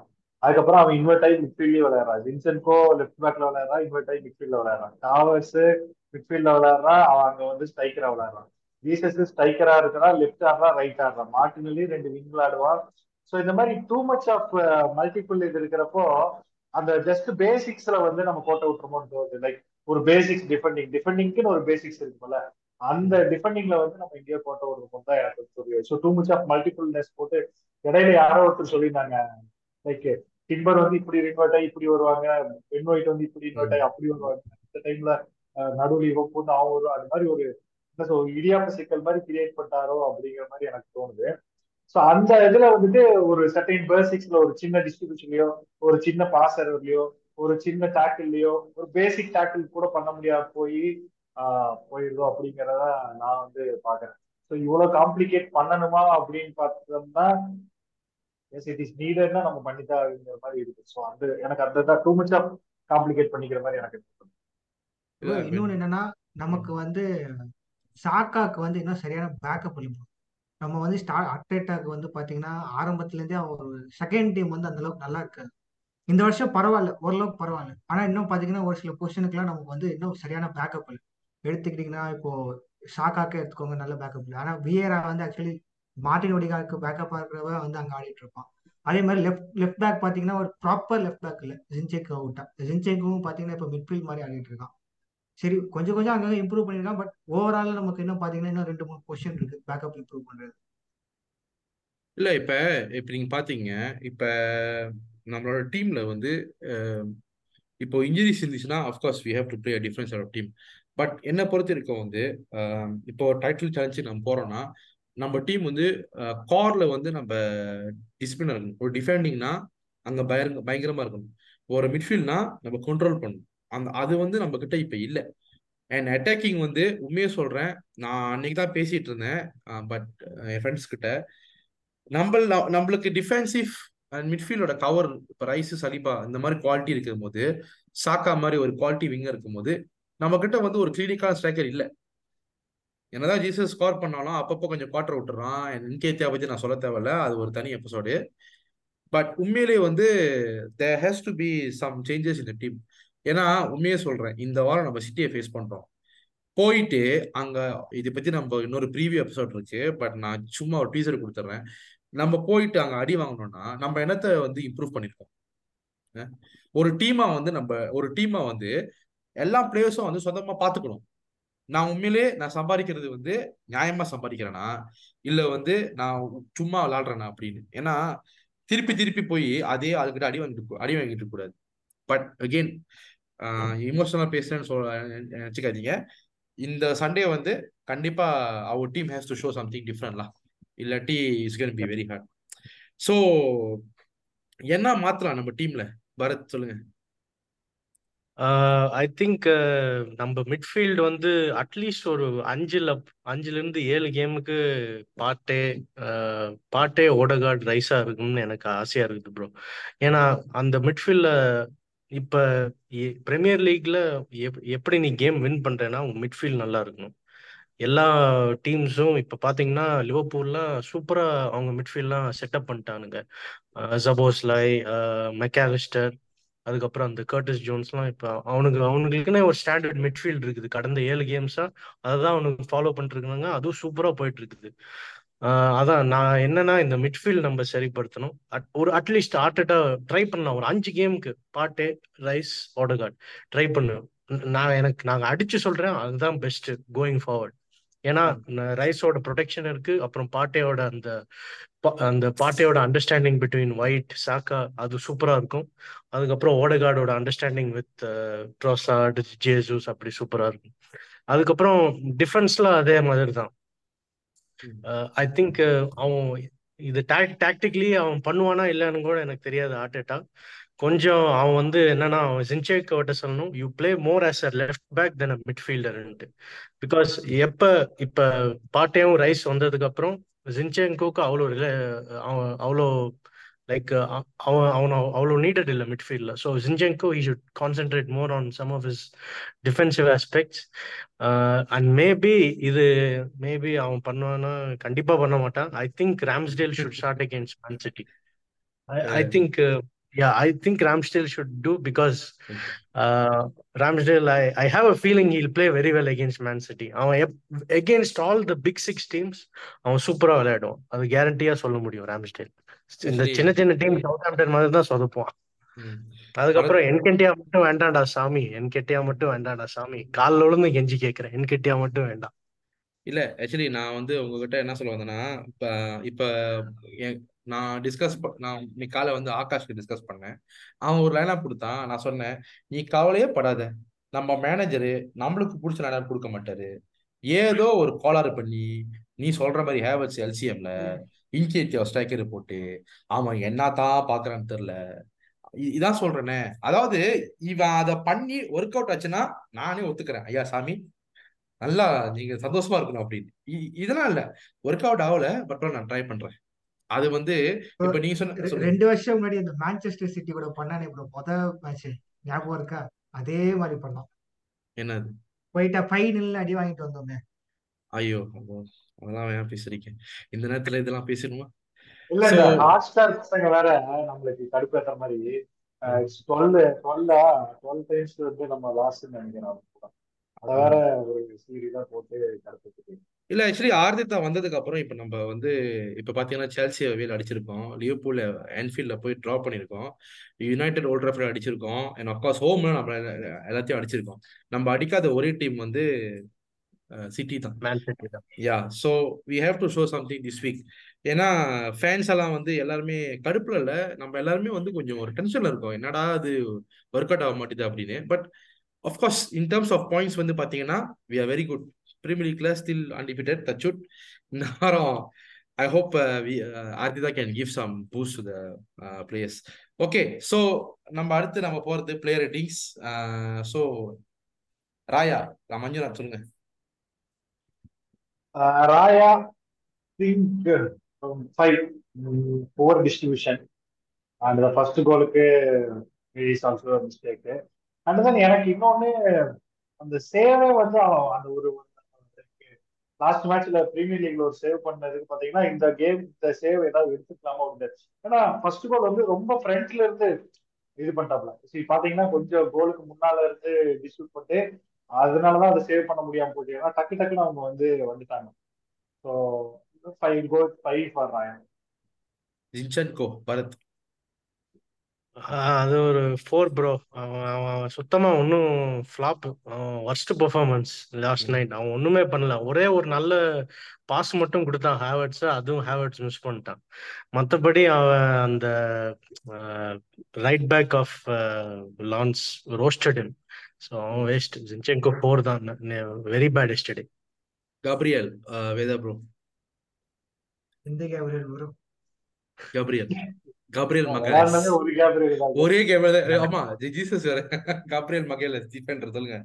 அதுக்கப்புறம் அவன் இன்வெர்ட் ஆகி மிட்ஃபீல்ட்லயே விளையாடுறான் ஜின்சன்கோ லெஃப்ட் பேக்ல விளையாடுறான் இன்வெர்ட் ஆகி மிட்ஃபீல்ட்ல விளையாடுறான் டாவர்ஸ் மிட்ஃபீல்ட்ல விளையாடுறான் அவன் அங்க வந்து ஸ்ட்ரைக்கரா விளையாடுறான். ஜீசஸ் ஸ்ட்ரைக்கரா இருக்கிறான் லெஃப்ட் ஆடுறா ரைட் ஆடுறான் மார்டினலி ரெண்டு விங் விளையாடுவான் ஸோ இந்த மாதிரி டூ மச் ஆஃப் மல்டிபிள் இது இருக்கிறப்போ அந்த ஜஸ்ட் பேசிக்ஸ்ல வந்து நம்ம கோட்டை விட்டுருமோன்னு தோணுது. லைக் ஒரு பேசிக்ஸ் டிஃபெண்டிங் டிஃபெண்டிங்க்குன்னு ஒரு பேசிக்ஸ் இருக்குல்ல அந்த டிஃபெண்டிங்ல வந்து நம்ம இந்தியா போட்ட ஒரு பொண்ணு தான் எனக்கு தெரியும் so too much of multipleness போட்டு இடையில யாரோ ஒருத்தர் சொல்லியிருந்தாங்க. லைக் டிம்பர் வந்து இப்படி இன்வெர்ட் ஆகி இப்படி வருவாங்க பென் ஒயிட் வந்து இப்படி இன்வெர்ட் ஆகி அப்படி வருவாங்க. இந்த டைம்ல நடுவில் இவன் போட்டு அவங்க வரும் அது மாதிரி ஒரு என்ன சொல் இடியாம சிக்கல் மாதிரி கிரியேட் பண்ணாரோ அப்படிங்கிற மாதிரி எனக்கு தோணுது. ஸோ அந்த இதுல வந்துட்டு ஒரு சர்டைன் பேசிக்ஸ்ல ஒரு சின்ன டிஸ்ட்ரிபியூஷன்லயோ ஒரு சின்ன பாசர்லயோ ஒரு சின்ன டேக்கிள்லயோ ஒரு பேசிக் டேக்கிள் கூட பண்ண முடியாது போய் போயிடுதோ அப்படிங்கிறத நான் வந்து பாக்குறேன் ஸோ இவ்வளவு காம்ப்ளிகேட் பண்ணணுமா அப்படின்னு பார்த்தோம்னா எஸ் இட் இஸ் நீடட்னா நம்ம பண்ணிதான் அப்படிங்கிற மாதிரி இருக்கு. ஸோ அந்த எனக்கு அந்த தான் டூ மச் ஆஃப் காம்ப்ளிகேட் பண்ணிக்கிற மாதிரி எனக்கு இன்னொன்னு என்னன்னா நமக்கு வந்து சாக்காக்கு வந்து இன்னும் சரியான பேக்கப் அளிப்போம் நம்ம வந்து ஸ்டார்ட் அட்லேட்டாக்கு வந்து பாத்தீங்கன்னா ஆரம்பத்துல இருந்தே ஒரு செகண்ட் டீம் வந்து அந்த அளவுக்கு நல்லா இருக்காது. இந்த வருஷம் பரவாயில்ல ஓரளவுக்கு பரவாயில்ல. ஆனா இன்னும் பாத்தீங்கன்னா ஒரு சில பொசிஷனுக்குலாம் நமக்கு வந்து இன்னும் சரியான பேக்கப் இல்லை. எடுத்துக்கிட்டீங்கன்னா இப்போ ஷாக்காக்கே எடுத்துக்கோங்க நல்ல பேக்கப் இல்லை. ஆனா வியரா வந்து ஆக்சுவலி மார்டின் ஒடிகாருக்கு பேக்கப்பாக இருக்கிறவ வந்து அங்கே ஆடிட்டு இருப்பான். அதே மாதிரி லெஃப்ட் லெஃப்ட் பேக் பார்த்தீங்கன்னா ஒரு ப்ராப்பர் லெஃப்ட் பேக் இல்லை. ஜின்சேக் அவுட்டா ஜின்சேக்கும் பார்த்தீங்கன்னா இப்போ மிட்ஃபீல்ட் மாதிரி ஆடிட்டு இருக்கான். சரி கொஞ்சம் கொஞ்சம் அங்கங்க இம்ப்ரூவ் பண்ணிருக்கான் பட் ஓவரால் நமக்கு இன்னும் பார்த்தீங்கன்னா இன்னும் ரெண்டு மூணு பொசிஷன் இருக்கு பேக்கப் இம்ப்ரூவ் பண்ணுறது இல்ல இப்ப இப்ப நீங்க பாத்தீங்க இப்ப நம்மளோட டீம்ல வந்து இப்போ இன்ஜுரிஸ் இருந்துச்சுன்னா of course we have to play difference of team but என்னை பொறுத்த வரைக்கும் வந்து இப்போ டைட்டில் சேலஞ்சு நம்ம போறோம்னா நம்ம டீம் வந்து கார்ல வந்து நம்ம டிசிப்ளினா இருக்கணும். ஒரு டிஃபெண்டிங்னா அங்க பயங்கர பயங்கரமா இருக்கணும். ஒரு மிட்ஃபீல்ட்னா நம்ம கண்ட்ரோல் பண்ணணும். அந்த அது வந்து நம்ம கிட்ட இப்ப இல்லை. அண்ட் அட்டாக்கிங் வந்து உண்மையை சொல்றேன் நான் அன்னைக்கு தான் பேசிட்டு இருந்தேன் பட் என் ஃப்ரெண்ட்ஸ் கிட்ட நம்ம நம்மளுக்கு டிஃபென்சிவ் அண்ட் மிட்ஃபீல்டோட கவர் இப்போ ரைஸ் சலிபா இந்த மாதிரி குவாலிட்டி இருக்கும் போது சாக்கா மாதிரி ஒரு குவாலிட்டி விங்கர் இருக்கும்போது நம்ம கிட்ட வந்து ஒரு கிளினிக்கான ஸ்ட்ரைக்கர் இல்லை. என்னதான் ஜீசஸ் ஸ்கோர் பண்ணாலும் அப்பப்போ கொஞ்சம் குவார்டர் விட்டுறான். இன்கேத்தியா பற்றி நான் சொல்ல தேவையில்ல. அது ஒரு தனி எபிசோடு பட் உண்மையிலேயே வந்து they has to be some changes in team ஏன்னா உண்மையே சொல்றேன். இந்த வாரம் நம்ம சிட்டியை ஃபேஸ் பண்றோம். போயிட்டு அங்க இதை பத்தி நம்ம இன்னொரு ப்ரீவியூ எபிசோட் இருக்கு. பட் நான் சும்மா ஒரு டீசர் கொடுத்துட்றேன் நம்ம போயிட்டு அங்கே அடி வாங்கணும்னா நம்ம என்னத்தை வந்து இம்ப்ரூவ் பண்ணியிருக்கோம் ஒரு டீமா வந்து நம்ம ஒரு டீமா வந்து எல்லா பிளேயர்ஸும் வந்து சொந்தமா பாத்துக்கணும். நான் உண்மையிலே நான் சம்பாதிக்கிறது வந்து நியாயமா சம்பாதிக்கிறேனா? இல்ல வந்து நான் சும்மா விளாடுறேனா அப்படின்னு? ஏன்னா திருப்பி திருப்பி போய் அதே ஆளுகிட்ட அடி வாங்கிட்டு அடி வாங்கிட்டு கூடாது பட் அகெயின் இமோஷனலா பேசுறேன்னு சொல்ல நினைச்சுக்காதீங்க. இந்த சண்டே வந்து கண்டிப்பா our team has to show something டிஃப்ரெண்ட்லாம் இல்லாட்டி it's can be very hard so என்ன மாத்தலாம் நம்ம டீம்ல பரத் சொல்லுங்க. ஐ திங்க் நம்ம மிட்ஃபீல்டு வந்து அட்லீஸ்ட் ஒரு அஞ்சுல அஞ்சுல இருந்து ஏழு கேமுக்கு பாட்டே பாட்டே ஓடகார்ட் ரைஸா இருக்கும்னு எனக்கு ஆசையா இருக்குது ப்ரோ ஏன்னா அந்த மிட்ஃபீல்ட்ல இப்ப பிரீமியர் லீக்ல எப்படி நீ கேம் வின் பண்றேன்னா உங்க மிட்ஃபீல்ட் நல்லா இருக்கணும். எல்லா டீம்ஸும் இப்ப பாத்தீங்கன்னா லிவர்பூல்லாம் சூப்பரா அவங்க மிட்ஃபீல்ட்லாம் செட்டப் பண்ணிட்டானுங்க. ஜபோஸ்லாய் மெக்காலிஸ்டர் அதுக்கப்புறம் அந்த கர்டிஸ் ஜோன்ஸ்லாம் இப்போ அவனுக்கு அவனுங்களுக்குன்னே ஒரு ஸ்டாண்டர்ட் மிட்ஃபீல்ட் இருக்குது. கடந்த ஏழு கேம்ஸா அதை தான் அவனுக்கு ஃபாலோ பண்ணிருக்காங்க அதுவும் சூப்பராக போயிட்டு இருக்குது அதான் நான் என்னன்னா இந்த மிட்ஃபீல்ட் நம்ம சரிப்படுத்தணும். ஒரு அட்லீஸ்ட் ஆர்டா ட்ரை பண்ணலாம். ஒரு அஞ்சு கேமுக்கு பாட்டு ரைஸ் ஓடகார்ட் ட்ரை பண்ணு. நான் எனக்கு நாங்கள் அடிச்சு சொல்றேன். அதுதான் பெஸ்ட் கோயிங் ஃபார்வர்ட் ஏன்னா ரைஸோட ப்ரொடெக்ஷன் இருக்கு. அப்புறம் பாட்டையோட அந்த அந்த பாட்டையோட அண்டர்ஸ்டாண்டிங் பிட்வீன் ஒயிட் சாக்கா அது சூப்பரா இருக்கும். அதுக்கப்புறம் ஓடகார்டோட அண்டர்ஸ்டாண்டிங் வித் ட்ரோசாட் ஜேசூஸ் அப்படி சூப்பரா இருக்கும். அதுக்கப்புறம் டிஃபென்ஸ்ல அதே மாதிரி தான் ஐ திங்க் அவன் இது டாக்டிக்லி அவன் பண்ணுவானா இல்லைன்னு கூட எனக்கு தெரியாது ஆர்டேட்டா கொஞ்சம் அவன் வந்து என்னன்னா அவன் ஜின்சேக் அவட்ட சொல்லணும் you play more as a left back than a மிட்ஃபீல்டர்ன்ட்டு because எப்ப இப்ப பாட்டையும் ரைஸ் வந்ததுக்கு அப்புறம் ஜின்சேங்கோக்கு அவ்வளோ அவன் அவ்வளோ லைக் அவன் அவன் அவ்வளோ நீடட் இல்லை மிட்ஃபீல்டில் so Zinchenko he should concentrate more on some of his defensive aspects and maybe இது மேபி அவன் பண்ணுவான்னா கண்டிப்பாக பண்ண மாட்டான். I think Ramsdale should start against Man City I think yeah I think Ramsdale should too because Ramsdale I I have a feeling he'll play very well against Man City அவன் against all the big six teams அவன் சூப்பரா விளையாடுவான். அது கேரண்டியா சொல்ல முடியும் Ramsdale இந்த சின்ன சின்ன டீம் சவுத் ஆம்டன் மாதிரி தான் சொதப்புவான். அதுக்கப்புறம் என்கெட்டியா மட்டும் வேண்டாம்டா சாமி. என்கெட்டியா மட்டும் வேண்டாம்டா சாமி. காலில் விழுந்து கெஞ்சி கேட்கிறேன் என்கெட்டியா மட்டும் வேண்டாம். இல்ல ஆக்சுவலி நான் வந்து உங்ககிட்ட என்ன சொல்ல வந்தேன்னா இப்ப இப்ப நான் டிஸ்கஸ் நான் இன்னைக்கு காலை வந்து ஆகாஷ்க்கு டிஸ்கஸ் பண்ணேன். அவன் ஒரு லைனப் கொடுத்தான். நான் சொன்னேன் நீ கவலையே படாத. நம்ம மேனேஜரு நம்மளுக்கு பிடிச்ச லைனப் கொடுக்க மாட்டாரு. ஏதோ ஒரு கோளாறு பண்ணி நீ சொல்ற மாதிரி ஹேவர்ஸ் எல்சிஎம்ல இன்கேட்டிவ் ஸ்ட்ரைக்கர் போட்டு அவன் என்னதான் பாக்குறான்னு தெரியல. இதான் சொல்றேனே. அதாவது இவன் அதை பண்ணி ஒர்க் அவுட் ஆச்சுன்னா நானே ஒத்துக்கிறேன். ஐயா சாமி நல்லா நீங்க சந்தோஷமா இருக்கணும் அப்படின்னு. இ- இதெல்லாம் இல்ல. ஒர்க் அவுட் ஆகல பட் நான் ட்ரை பண்றேன். அது வந்து இப்ப நீங்க சொன்ன ரெண்டு வருஷம் முன்னாடி அந்த மான்செஸ்டர் சிட்டி கூட பண்ணானே ப்ரோ முத மேட்ச் ஞாபகம் இருக்கா? அதே மாதிரி பண்ணோம். என்னது? போயிட்டா ஃபைனல் அடி வாங்கிட்டு வந்தோமே. ஐயோ அதெல்லாம் ஏன் பேசுறீங்க இந்த நேரத்துல இதெல்லாம் பேசணுமா? இல்ல இந்த ஹாட் ஸ்டார் பசங்க வேற நம்மளுக்கு கடுப்பேற்ற மாதிரி. டுவெல் டுவெல்லா டுவெல் டைம்ஸ் வந்து நம்ம லாஸ்ட் நினைக்கிறோம் அதை வேற ஒரு சீரீஸா போட்டு கடுப்பேற்று இல்ல ஆக்சுவலி ஆர்தித்தா வந்ததுக்கு அப்புறம் இப்ப நம்ம வந்து இப்ப பாத்தீங்கன்னா செல்சி வேல் அடிச்சிருக்கோம். லிவர்பூல்ல ஆன்ஃபீல்ட்ல போய் டிரா பண்ணிருக்கோம் யுனைடெட் ஓல்ட் ட்ராஃபர்ட் அடிச்சிருக்கோம். அண்ட் அப்கோர்ஸ் ஹோம்ல நம்ம எல்லா- எல்லாத்தையும் அடிச்சிருக்கோம். நம்ம அடிக்காத ஒரே டீம் வந்து சிட்டி தான். மேன் சிட்டி தான். Yeah so we have to show something this week ஏன்னா ஃபேன்ஸ் எல்லாம் வந்து எல்லாருமே கடுப்புல இல்ல. நம்ம எல்லாருமே வந்து கொஞ்சம் ஒரு டென்ஷன்ல இருக்கோம். என்னடா அது ஒர்க் அவுட் ஆக மாட்டேது அப்படின்னு. But of course in terms of points வந்து பாத்தீங்கன்னா we are very good Premier லீக்ல still undefeated தச்சுட் இந்த வாரம் I hope we can give some boost to the players okay so நம்ம அடுத்து நம்ம போறது player ratings so Raya Manjunath சொல்லுங்க. Uh, Raya think five over distribution and the first கோலுக்கு is also mistake and then எனக்கு இன்னொன்னு அந்த சேவை வந்து அந்த ஒரு லாஸ்ட் மேட்ச்ல பிரீமியர் லீக்ல ஒரு சேவ் பண்ணதுக்கு பாத்தீங்கன்னா இந்த கேம் இந்த சேவ் ஏதாவது எடுத்துக்கலாமா அப்படின்னு ஏன்னா ஃபர்ஸ்ட் கோல் வந்து ரொம்ப ஃப்ரண்ட்ல இருந்து இது பண்ணிட்டாப்ல. சரி பாத்தீங்கன்னா கொஞ்சம் கோலுக்கு முன்னால இருந்து டிஸ்ட்ரிபியூட் பண்ணிட்டு அதனாலதான் அதை சேவ் பண்ண முடியாம போச்சு. ஏன்னா டக்கு டக்குன்னு அவங்க வந்து வந்துட்டாங்க. So five goal five for Raya Zinchenko Bharath. அது ஒரு ஃபோர் ப்ரோ அவன் அவன் சுத்தமா ஒன்றும் ஃப்ளாப் அவன் ஒர்ஸ்ட் பெர்ஃபார்மன்ஸ் லாஸ்ட் ம். நைட் அவன் ஒண்ணுமே பண்ணல. ஒரே ஒரு நல்ல பாஸ் மட்டும் கொடுத்தான். ஹேவர்ட்ஸ் அதுவும் ஹேவர்ட்ஸ் மிஸ் பண்ணிட்டான். மற்றபடி அவன் அந்த right back of Lens roasted him. So அவன் வேஸ்ட் ஜின்சென்கோ ஃபோர் தான். வெரி பேட் எஸ்டே கப்ரியல் வேதா ப்ரோ இந்த Gabriel bro Gabriel Gabriel Magalhaes ஒரு கேப்ரியல் ஆமா ஜீசஸ் வேற. கப்ரியல் மகேலஸ் டிஃபெண்டர் சொல்லுங்க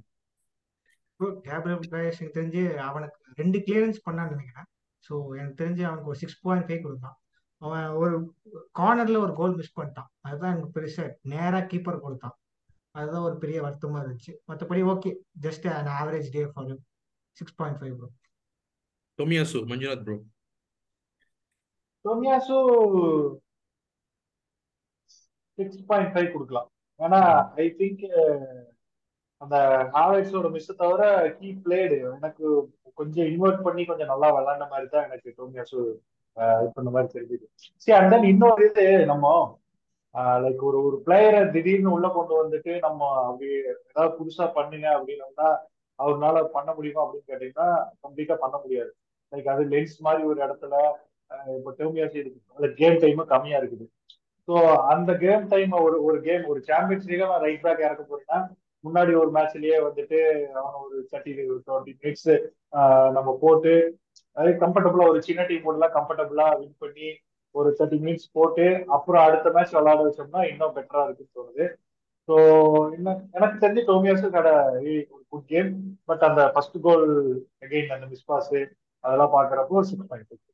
கேப்ரியல் எனக்கு தெரிஞ்சு அவனுக்கு ரெண்டு கிளியரன்ஸ் பண்ணான்னு நினைக்கிறேன். ஸோ எனக்கு தெரிஞ்சு அவனுக்கு ஒரு சிக்ஸ் பாயிண்ட் ஃபைவ் கொடுத்தான். அவன் ஒரு கார்னர்ல ஒரு கோல் மிஸ் பண்ணிட்டான். அதுதான் எனக்கு பெருசா நேரா கீப்பர் கொடுத்தான். அதுதான் ஒரு பெரிய வருத்தமா இருந்துச்சு. மற்றபடி okay just an average day for six point five bro Tomiyasu Manjunath bro Tomiyasu six point five கொடுக்கலாம். ஏன்னா ஐ திங்க் அந்த ஹாவர்ட்ஸோட மிஸ் தவிர கீ பிளேடு எனக்கு கொஞ்சம் இன்வெர்ட் பண்ணி கொஞ்சம் நல்லா விளாண்ட மாதிரி தான் எனக்கு டோமியாசு இது பண்ண மாதிரி தெரிஞ்சுது. சரி அண்ட் தென் இன்னொரு இது நம்ம லைக் ஒரு ஒரு பிளேயரை திடீர்னு உள்ள கொண்டு வந்துட்டு நம்ம அப்படி ஏதாவது புதுசா பண்ணுங்க அப்படின்னோம்னா அவர்னால பண்ண முடியுமா அப்படின்னு கேட்டீங்கன்னா கம்ப்ளீட்டா பண்ண முடியாது. லைக் அது லென்ஸ் மாதிரி ஒரு இடத்துல இப்போ டோமியாசு இருக்கு அந்த கேம் டைமும் கம்மியா இருக்குது. ஸோ அந்த கேம் டைம் ஒரு ஒரு கேம் ஒரு சாம்பியன்ஸ் லீக் நான் ரைட் பேக் இறக்க போறேன்னா முன்னாடி ஒரு மேட்ச்லயே வந்துட்டு அவன் ஒரு தேர்ட்டி டுவெண்ட்டி மினிட்ஸ் நம்ம போட்டு அது கம்ஃபர்டபுளா ஒரு சின்ன டீம் போடலாம் கம்ஃபர்டபுளா வின் பண்ணி ஒரு தேர்ட்டி மினிட்ஸ் போட்டு அப்புறம் அடுத்த மேட்ச் விளையாட வச்சோம்னா இன்னும் பெட்டரா இருக்குன்னு தோணுது. ஸோ இன்னும் எனக்கு தெரிஞ்சு டோமியாஸும் கடை ஒரு குட் கேம் பட் அந்த ஃபர்ஸ்ட் கோல் அகெயின் அந்த மிஸ் பாஸ் அதெல்லாம் பாக்குறப்போ six point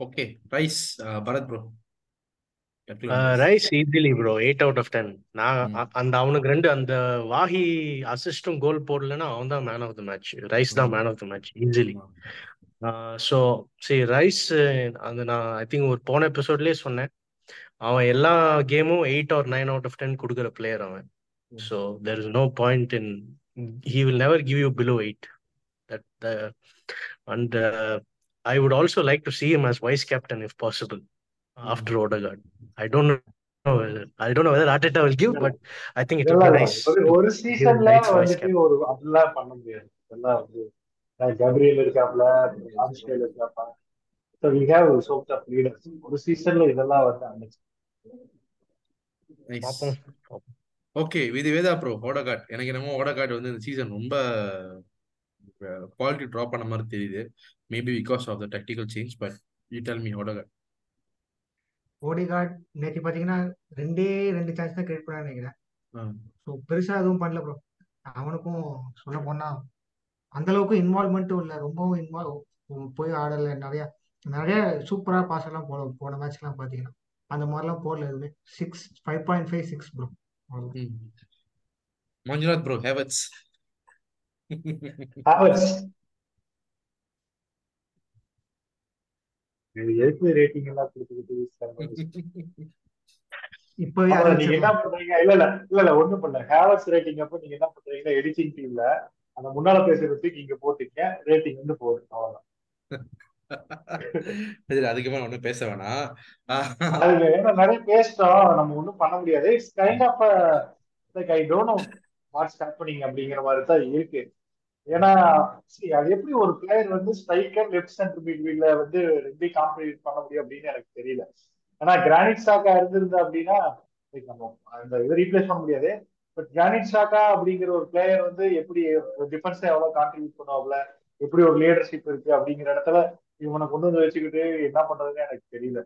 okay Rice Bharath bro Rice easily bro eight out of ten நான் அந்த அவனுக்கு ரெண்டு அந்த வாஹி அசிஸ்டும் கோல் போடலன்னா அவன் தான் man of the match Rice தான். Man of the match easily so சரி ரைஸ் அந்த நான் ஐ திங்க் ஒரு போன எபிசோட்லயே சொன்னேன். அவன் எல்லா கேமும் eight or nine out of ten கொடுக்குற பிளேயர் அவன். So there is no point in he will never give you below eight. That the and uh, I would also like to see him as vice captain if possible. After Odegaard. I don't know whether I don't know whether Arteta will give, but I think it would இதெல்லாம் be இல்ல. nice. ஒரு சீசன்ல வந்துட்டு. ஒரு அப்படிலாம் பண்ண முடியாது. வந்து கப்ரியல் இருக்காப்ல ஆம்ஸ்டேல் இருக்காப்ல so we have sort of leaders ஒரு சீசன்ல இதெல்லாம் வந்து. ஓகே இது வேதா ப்ரோ ஓடகாட் எனக்கு என்னமோ ஓடகாட் வந்து இந்த சீசன் ரொம்ப குவாலிட்டி ட்ராப் பண்ண மாதிரி தெரியுது. Maybe because of the technical change but you tell me Odegaard Odegaard நேற்று பார்த்தீங்கன்னா ரெண்டே ரெண்டு சான்ஸ் தான் கிரியேட் பண்ண நினைக்கிறேன். ஸோ பெருசாக எதுவும் பண்ணல ப்ரோ அவனுக்கும் சொல்ல போனா அந்த அளவுக்கு இன்வால்மெண்ட்டும் இல்லை. ரொம்பவும் இன்வால்வ் போய் ஆடல. நிறைய நிறைய சூப்பரா பாஸ் எல்லாம் போட போன மேட்ச்லாம் பார்த்தீங்கன்னா அந்த மாதிரிலாம் போடல எதுவுமே. Six five point five six bro Manjunath bro Havertz Havertz எதுக்கு ரேட்டிங் எல்லாம் கொடுத்துக்கிட்டு இப்பவே நீங்க என்ன பண்றீங்க? இல்ல இல்ல இல்ல இல்ல ஒண்ணும் பண்ணல. ஹேவர்ஸ் ரேட்டிங் அப்ப நீங்க என்ன பண்றீங்கன்னா எடிட்டிங் டீம்ல அந்த முன்னால பேசுறதுக்கு இங்க போட்டீங்க ரேட்டிங் வந்து போகுது. அவ்வளவுதான். மேல ஒன்றும் பேச வேணாம். அதுக்கு ஏன்னா நிறைய பேசிட்டோம் நம்ம ஒண்ணும் பண்ண முடியாது. It's kind of like I don't know what's happening அப்படிங்கிற மாதிரி தான் இருக்கு. ஏன்னா அது எப்படி ஒரு பிளேயர் வந்து ஸ்ட்ரைக்கர் லெஃப்ட் சென்டர் மிட்ஃபீல்ட்ல வந்து எப்படி காம்படிட் பண்ண முடியும் அப்படின்னு எனக்கு தெரியல. ஏன்னா கிரானிட் சாக்கா இருந்திருந்தா அப்படின்னா நம்ம அந்த இதை ரீப்ளேஸ் பண்ண முடியாது. பட் கிரானிட் சாக்கா அப்படிங்கிற ஒரு பிளேயர் வந்து எப்படி டிஃபென்ஸ் எவ்வளவு கான்ட்ரிபியூட் பண்ணுவாப்ல எப்படி ஒரு லீடர்ஷிப் இருக்கு அப்படிங்கிற இடத்துல இவனை கொண்டு வந்து வச்சுக்கிட்டு என்ன பண்றதுன்னு எனக்கு தெரியல.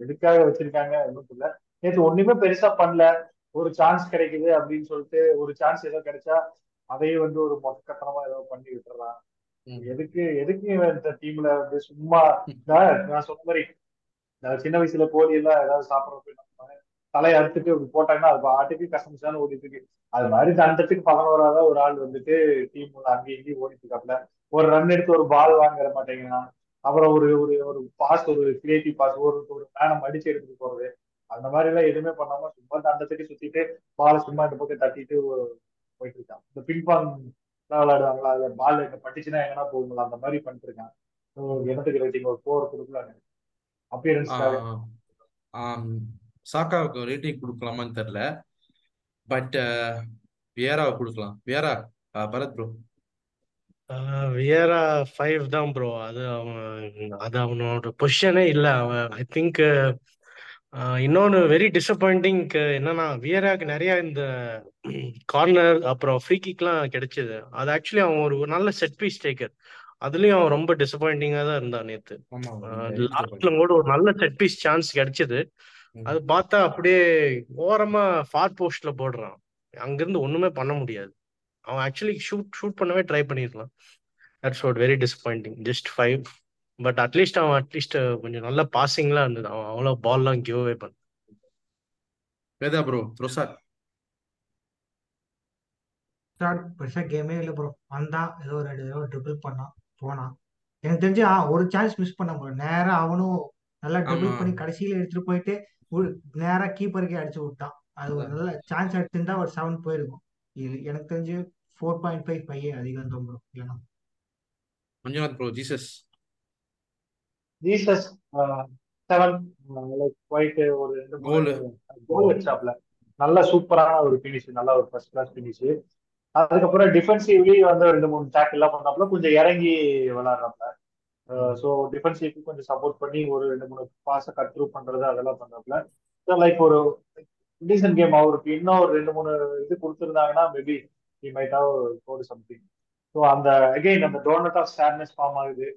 எதுக்காக வச்சிருக்காங்க ஒன்றும் தெரியல. நேற்று ஒண்ணுமே பெருசா பண்ணல. ஒரு சான்ஸ் கிடைக்குது அப்படின்னு சொல்லிட்டு ஒரு சான்ஸ் ஏதோ கிடைச்சா அதையே வந்து ஒரு மொத்தக்கத்தனமா ஏதோ பண்ணி விட்டுறான். எதுக்கு எதுக்கு இந்த டீம்ல வந்து சும்மா நான் சொன்ன மாதிரி நான் சின்ன வயசுல கோழி எல்லாம் ஏதாவது சாப்பிடறப்ப தலையை அறுத்துட்டு இப்படி போட்டாங்கன்னா அது ஆட்டுக்கு கசமிச்சான்னு ஓடிட்டு இருக்கு. அது மாதிரி தண்டத்துக்கு பதினோராத ஒரு ஆள் வந்துட்டு டீம் அங்கேயும் இங்கேயும் ஓடிட்டு இருக்காப்ல ஒரு ரன் எடுத்து ஒரு பால் வாங்கிற மாட்டேங்கிறான். அப்புறம் ஒரு ஒரு ஒரு பாஸ் ஒரு கிரியேட்டிவ் பாஸ் ஒரு ஒரு மேனம் அடிச்சு எடுத்துட்டு போறது. அந்த மாதிரி எல்லாம் எதுவுமே பண்ணாம சும்மா தண்டத்துக்கு சுத்திட்டு பாலை சும்மா இந்த பக்கம் தட்டிட்டு போயிட்டு இருக்கான் இந்த பின்பாங் விளையாடுவாங்களா? அதுல பால் எங்க பட்டுச்சுன்னா எங்கன்னா போகுங்களா அந்த மாதிரி பண்ணிட்டு இருக்கான் எனத்துக்கு ரேட்டிங் ஒரு போர் கொடுக்கலாங்க அப்பியரன்ஸ்க்காக சாக்காவுக்கு ரேட்டிங் கொடுக்கலாமான்னு தெரியல. பட் வியராவை கொடுக்கலாம். Vieira Bharath bro Vieira five தான் ப்ரோ அது அவன் அது அவனோட பொசிஷனே இல்லை. அவன் ஐ திங்க் இன்னொன்று வெரி டிசப்பாயிண்டிங் என்னன்னா வியராக்கு நிறைய இந்த கார்னர் அப்புறம் ஃப்ரீ கிக்லாம் கிடைச்சது. அது ஆக்சுவலி அவன் ஒரு நல்ல செட் பீஸ் டேக்கர் அதுலயும் அவன் ரொம்ப டிசப்பாயிண்டிங்கா தான் இருந்தான் நேத்து. லாஸ்ட்ல கூட ஒரு நல்ல செட் பீஸ் சான்ஸ் கிடைச்சது. அது பார்த்தா அப்படியே ஓரமா ஃபார் போஸ்ட்ல போடுறான். அங்கிருந்து ஒண்ணுமே பண்ண முடியாது. அவன் ஆக்சுவலி ஷூட் ஷூட் பண்ணவே ட்ரை பண்ணிருக்கலாம் that's what very disappointing just five but at least அவன் அட்லீஸ்ட் கொஞ்சம் நல்ல பாசிங்லாம் இருந்தது. அவன் அவ்வளோ பால்லாம் கிவ் அவே பண்ண வேதா ப்ரோ ரோசாட் ஸ்டார்ட் பெருசா கேமே இல்லை ப்ரோ வந்தான் ஏதோ ஒரு ரெண்டு தடவை ட்ரிபிள் பண்ணான் போனான் எனக்கு தெரிஞ்சு ஆ ஒரு சான்ஸ் மிஸ் பண்ண ப்ரோ நேரா அவனும் நல்லா ட்ரிபிள் பண்ணி கடைசியில எடுத்துட்டு போயிட்டு நேரா கீப்பருக்கே அடிச்சு விட்டான். அது ஒரு நல்ல சான்ஸ் எடுத்திருந்தா ஒரு செவன் போயிருக்கும். இது எனக்கு தெரிஞ்சு ஃபோர் பாயிண்ட் ஃபைவ் ஃபைவ் அதிகம் தான் ப்ரோ இல்லைனா Manjunath bro Jesus Jesus seven like White ஒரு கோல் கோல் வச்சாப்ல. நல்ல சூப்பரான ஒரு பினிஷ் நல்ல ஒரு ஃபர்ஸ்ட் கிளாஸ் பினிஷ் அதுக்கப்புறம் டிஃபென்சிவ்லி வந்து ரெண்டு மூணு டேக்கிள் எல்லாம் பண்ணாப்ல கொஞ்சம் இறங்கி விளாடுறாப்ல. ஸோ டிஃபென்சிவ்க்கு கொஞ்சம் சப்போர்ட் பண்ணி ஒரு ரெண்டு மூணு பாஸை கட் த்ரூ பண்றது அதெல்லாம் பண்றாப்ல ஸோ லைக் ஒரு டீசன்ட் கேம் அவருக்கு. இன்னும் ஒரு ரெண்டு மூணு இது கொடுத்துருந்தாங்கன்னா maybe he might have got something so அந்த அகெயின் அந்த டோனட் ஆஃப் சேட்னஸ் ஃபார்ம் ஆகுது.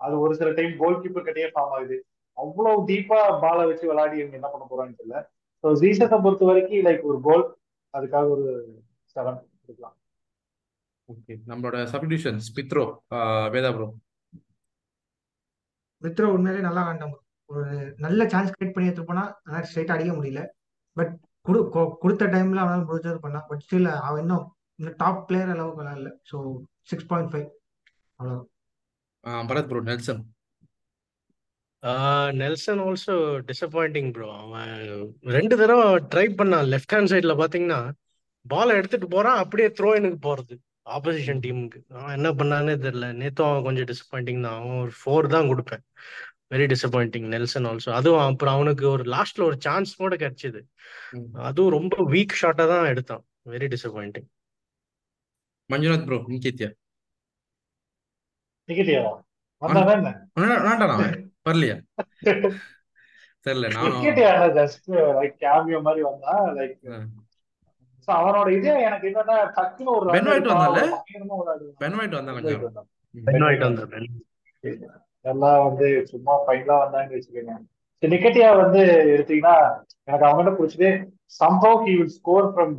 அது ஒரு சில டைம் கோல் கீப்பர் கிட்டே ஃபார்ம் ஆகுது. அவ்வளவு டீப்பா பாலை வச்சு விளையாடி இவங்க என்ன பண்ண போறான்னு தெரியல. ஸோ ஜீசத்தை பொறுத்த வரைக்கும் லைக் ஒரு கோல் அதுக்காக ஒரு செவன் கொடுக்கலாம் ஓகே நம்மளோட சப்டிஷன்ஸ் பித்ரோ வேதா ப்ரோ மித்ரோ உண்மையிலே நல்லா ஆண்டான் ஒரு நல்ல சான்ஸ் கிரியேட் பண்ணி எடுத்து போனா அதான் ஸ்ட்ரைட்டா அடிக்க முடியல. பட் குடு கொடுத்த டைம்ல அவனால முடிஞ்சது பண்ணான். பட் ஸ்டில் அவன் இன்னும் இன்னும் டாப் பிளேயர் அளவுக்கு விளையாடல. ஸோ சிக்ஸ் பாயிண்ட் ஃபைவ் அவ்வளோ Bharath bro Nelson. Nelson also disappointing bro அவன் ரெண்டு தடவை ட்ரை பண்ணான். லெஃப்ட் ஹேண்ட் சைடில் பார்த்தீங்கன்னா பாலை எடுத்துட்டு போறான் அப்படியே த்ரோ எனக்கு போறது. ஆப்போசிஷன். டீமுக்கு அவன் என்ன பண்ணானே தெரியல. நேத்தும் அவன் கொஞ்சம் டிசப்பாயிண்டிங் தான். அவன் ஒரு ஃபோர் தான் கொடுப்பேன். வெரி டிசப்பாயிண்டிங் நெல்சன் ஆல்சோ அதுவும் அப்புறம் அவனுக்கு ஒரு லாஸ்ட்ல ஒரு சான்ஸ் கூட கிடைச்சது. அதுவும் ரொம்ப வீக் ஷாட்டா தான் எடுத்தான். Very disappointing Manjunath bro Nketiah என்ன வேண்டாம் வரலையா. தெரியல லைக் கேமியோ மாதிரி வந்தா லைக் அவனோட இதே எனக்கு என்னன்னா டக்குன்னு ஒரு Ben White Ben White Ben White எல்லாம் வந்து சும்மா ஃபைனலா வந்தாங்கன்னு வச்சுக்கோங்க. நிக்கட்டியா வந்து எடுத்தீங்கன்னா எனக்கு அவங்ககிட்ட பிடிச்சது Sambhav he will score from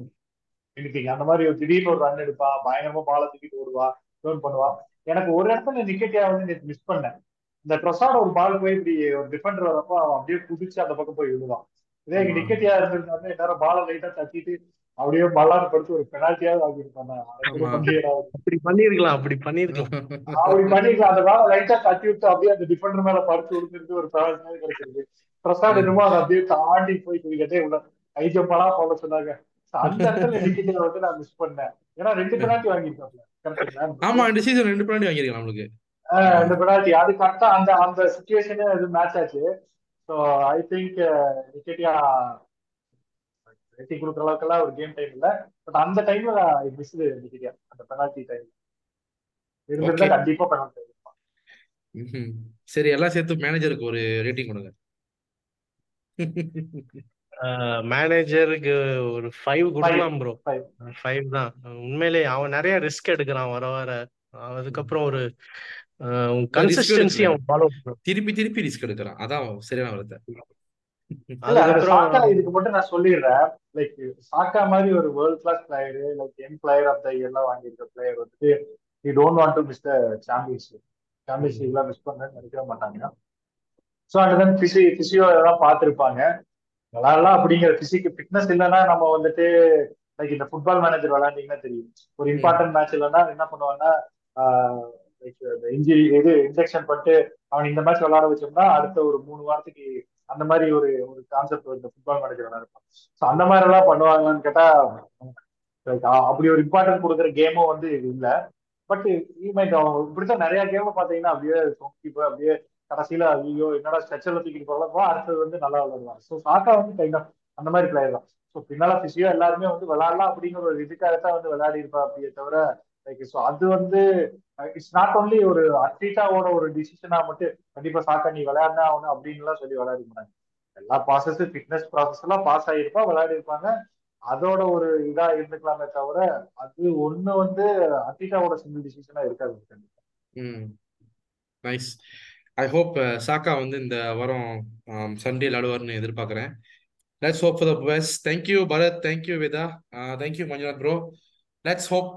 anything அந்த மாதிரி ஒரு திடீர்னு ஒரு ரன் எடுப்பா பயங்கரமா பால தூக்கிட்டு ஓடுவா டர்ன் பண்ணுவா. எனக்கு ஒரு இடத்துல நிக்கட்டியா வந்து நேற்று மிஸ் பண்ணேன். இந்த ட்ரொசாட ஒரு பால் போய் இப்படி ஒரு டிஃபெண்டர் வரப்போ அவன் அப்படியே குதிச்சு அந்த பக்கம் போய் விழுவான். இதே ஆமா. நிக்கட்டியா இருந்திருந்தாங்க எல்லாரும் பாலை லைட்டா தட்டிட்டு அப்படியே பல்லாறு படுத்து ஒரு பெனால்ட்டியாவது ஆகியிருப்பாங்க அப்படி பண்ணிருக்கலாம் அப்படி பண்ணிருக்கலாம் அப்படி பண்ணிக்கலாம் அந்த பாலை லைட்டா தட்டி விட்டு அப்படியே அந்த டிஃபெண்டர் மேல படுத்து விழுந்துருந்து ஒரு பெனால்ட்டியாவது கிடைச்சிருக்கு பிரசாத் என்னமோ அதை அப்படியே தாண்டி போய் கிரிக்கெட்டே உள்ள. ஹை ஜம்பெல்லாம் போட சொன்னாங்க. அந்த இடத்துல நிக்கட்டியா வந்து நான் மிஸ் பண்ணேன். ஏன்னா ரெண்டு பெனால்ட்டி வாங்கியிருக்காப்ல. கரெக்டுங்களா ஆமா இந்த சீசன் ரெண்டு பிளாண்டி வாங்கியிருக்கான் நம்மளுக்கு. அந்த பெனால்ட்டி அது கரெக்டா அந்த அந்த சுச்சுவேஷனே அது மேட்ச் ஆச்சு. So I think Nketiah rating கொடுக்குற அளவுக்குலாம் ஒரு கேம் டைம் இல்ல. பட் அந்த டைம்ல மிஸ் நிக்கெட்டியா அந்த பெனால்ட்டி டைம் இருந்திருந்தா. கண்டிப்பா பெனால்ட்டி ம்ஹும். சரி எல்லாம் சேர்த்து மேனேஜருக்கு ஒரு ரேட்டிங் கொடுங்க. மேனேஜருக்கு ஒரு ஃபைவ் கொடுக்கலாம் ப்ரோ Five. ஃபைவ் தான். உண்மையிலே அவன் நிறைய ரிஸ்க் எடுக்கிறான் வர வர. அதுக்கப்புறம் ஒரு கன்சிஸ்டன்சி. அவன் ஃபாலோ திருப்பி திருப்பி ரிஸ்க் எடுக்கிறான். அதான் சரியான வார்த்தை. இதுக்கு மட்டும் நான் சொல்லிடுறேன். லைக் சாக்கா மாதிரி ஒரு வேர்ல்ட் கிளாஸ் பிளேயர் லைக் என் பிளேயர் ஆஃப் த இயர்லாம் வாங்கியிருக்க பிளேயர் வந்துட்டு you don't want to miss the champions லீக்லாம் miss பண்ணணும்னு நினைக்க மாட்டாங்க. ஸோ அண்ட் தென் பிசி பிசியோ எல்லாம் பார்த்துருப்பாங்க. விளாடலாம் அப்படிங்கிற பிசிக்கு ஃபிட்னஸ் இல்லைன்னா நம்ம வந்துட்டு லைக் இந்த ஃபுட்பால் மேனேஜர் விளாண்டிங்கன்னா தெரியும். ஒரு இம்பார்ட்டன்ட் மேட்ச் இல்லைன்னா என்ன பண்ணுவாங்கன்னா லைக் இன்ஜுரி இது இன்ஜெக்ஷன் பண்ணிட்டு அவன் இந்த மேட்ச் விளாட வச்சோம்னா அடுத்த ஒரு மூணு வாரத்துக்கு அந்த மாதிரி ஒரு ஒரு கான்செப்ட் இந்த ஃபுட்பால் மேனேஜர் விளாடுப்பான் ஸோ அந்த மாதிரி எல்லாம் பண்ணுவாங்கன்னு கேட்டா அப்படி ஒரு இம்பார்ட்டன்ட் கொடுக்குற கேமும் வந்து இது இல்லை. பட் மைட் இப்படித்தான் நிறைய கேம் பாத்தீங்கன்னா அப்படியே தொங்கி போய் அப்படியே கடைசியில ஐயோ என்னடா ஸ்ட்ரெச்சர்ல தூக்கிட்டு போகலாம் அடுத்தது வந்து நல்லா விளையாடுவாங்க ஸோ சாக்கா வந்து கைண்ட் ஆஃப் அந்த மாதிரி பிளேயர் தான். ஸோ பின்னால பிசியோ எல்லாருமே வந்து விளையாடலாம் அப்படிங்கிற ஒரு இதுக்காகத்தான் வந்து விளையாடி இருப்பா அப்படியே தவிர லைக் ஸோ அது வந்து இட்ஸ் நாட் ஒன்லி ஒரு அத்லீட்டாவோட ஒரு டிசிஷனா மட்டும் கண்டிப்பா சாக்கா நீ விளையாடினா ஆகணும் அப்படின்லாம் சொல்லி விளையாடி மாட்டாங்க. எல்லா ப்ராசஸ் ஃபிட்னஸ் ப்ராசஸ் எல்லாம் பாஸ் ஆகிருப்பா விளையாடி இருப்பாங்க. அதோட ஒரு இதா இருந்துக்கலாமே தவிர அது ஒண்ணு வந்து அத்லீட்டாவோட சிங்கிள் டிசிஷனா இருக்காது. கண்டிப்பா நைஸ் ஐ ஹோப் சாக்கா வந்து இந்த வாரம் சண்டே விளையாடுவார்னு எதிர்பார்க்குறேன். Let's hope for the best thank you Bharath thank you Veda thank you Manjunath bro let's hope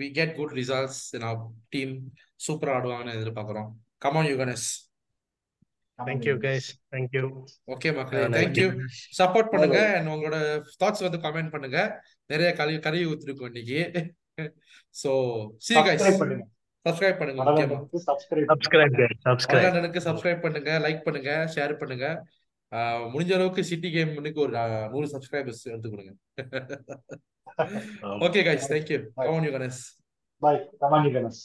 we get good results in our team சூப்பராக ஆடுவாங்கன்னு எதிர்பார்க்குறோம். Come on you Gunners thank you guys thank you okay மக்களே. Thank you support பண்ணுங்க. And உங்களோட thoughts வந்து comment பண்ணுங்க. நிறைய கறி கறி ஊத்திருக்கோம் இன்னைக்கு. ஸோ சி கைஸ் சப்ஸ்கிரைப் பண்ணுங்க முக்கியமா. சப்ஸ்கிரைப் பண்ணுங்க லைக் பண்ணுங்க ஷேர் பண்ணுங்க. முடிஞ்ச அளவுக்கு சிட்டி கேமுக்கு ஒரு ஆஹ், நூறு சப்ஸ்கிரைபர்ஸ் எடுத்து கொடுங்க. Okay guys thank you come on you Gunners bye come on Gunners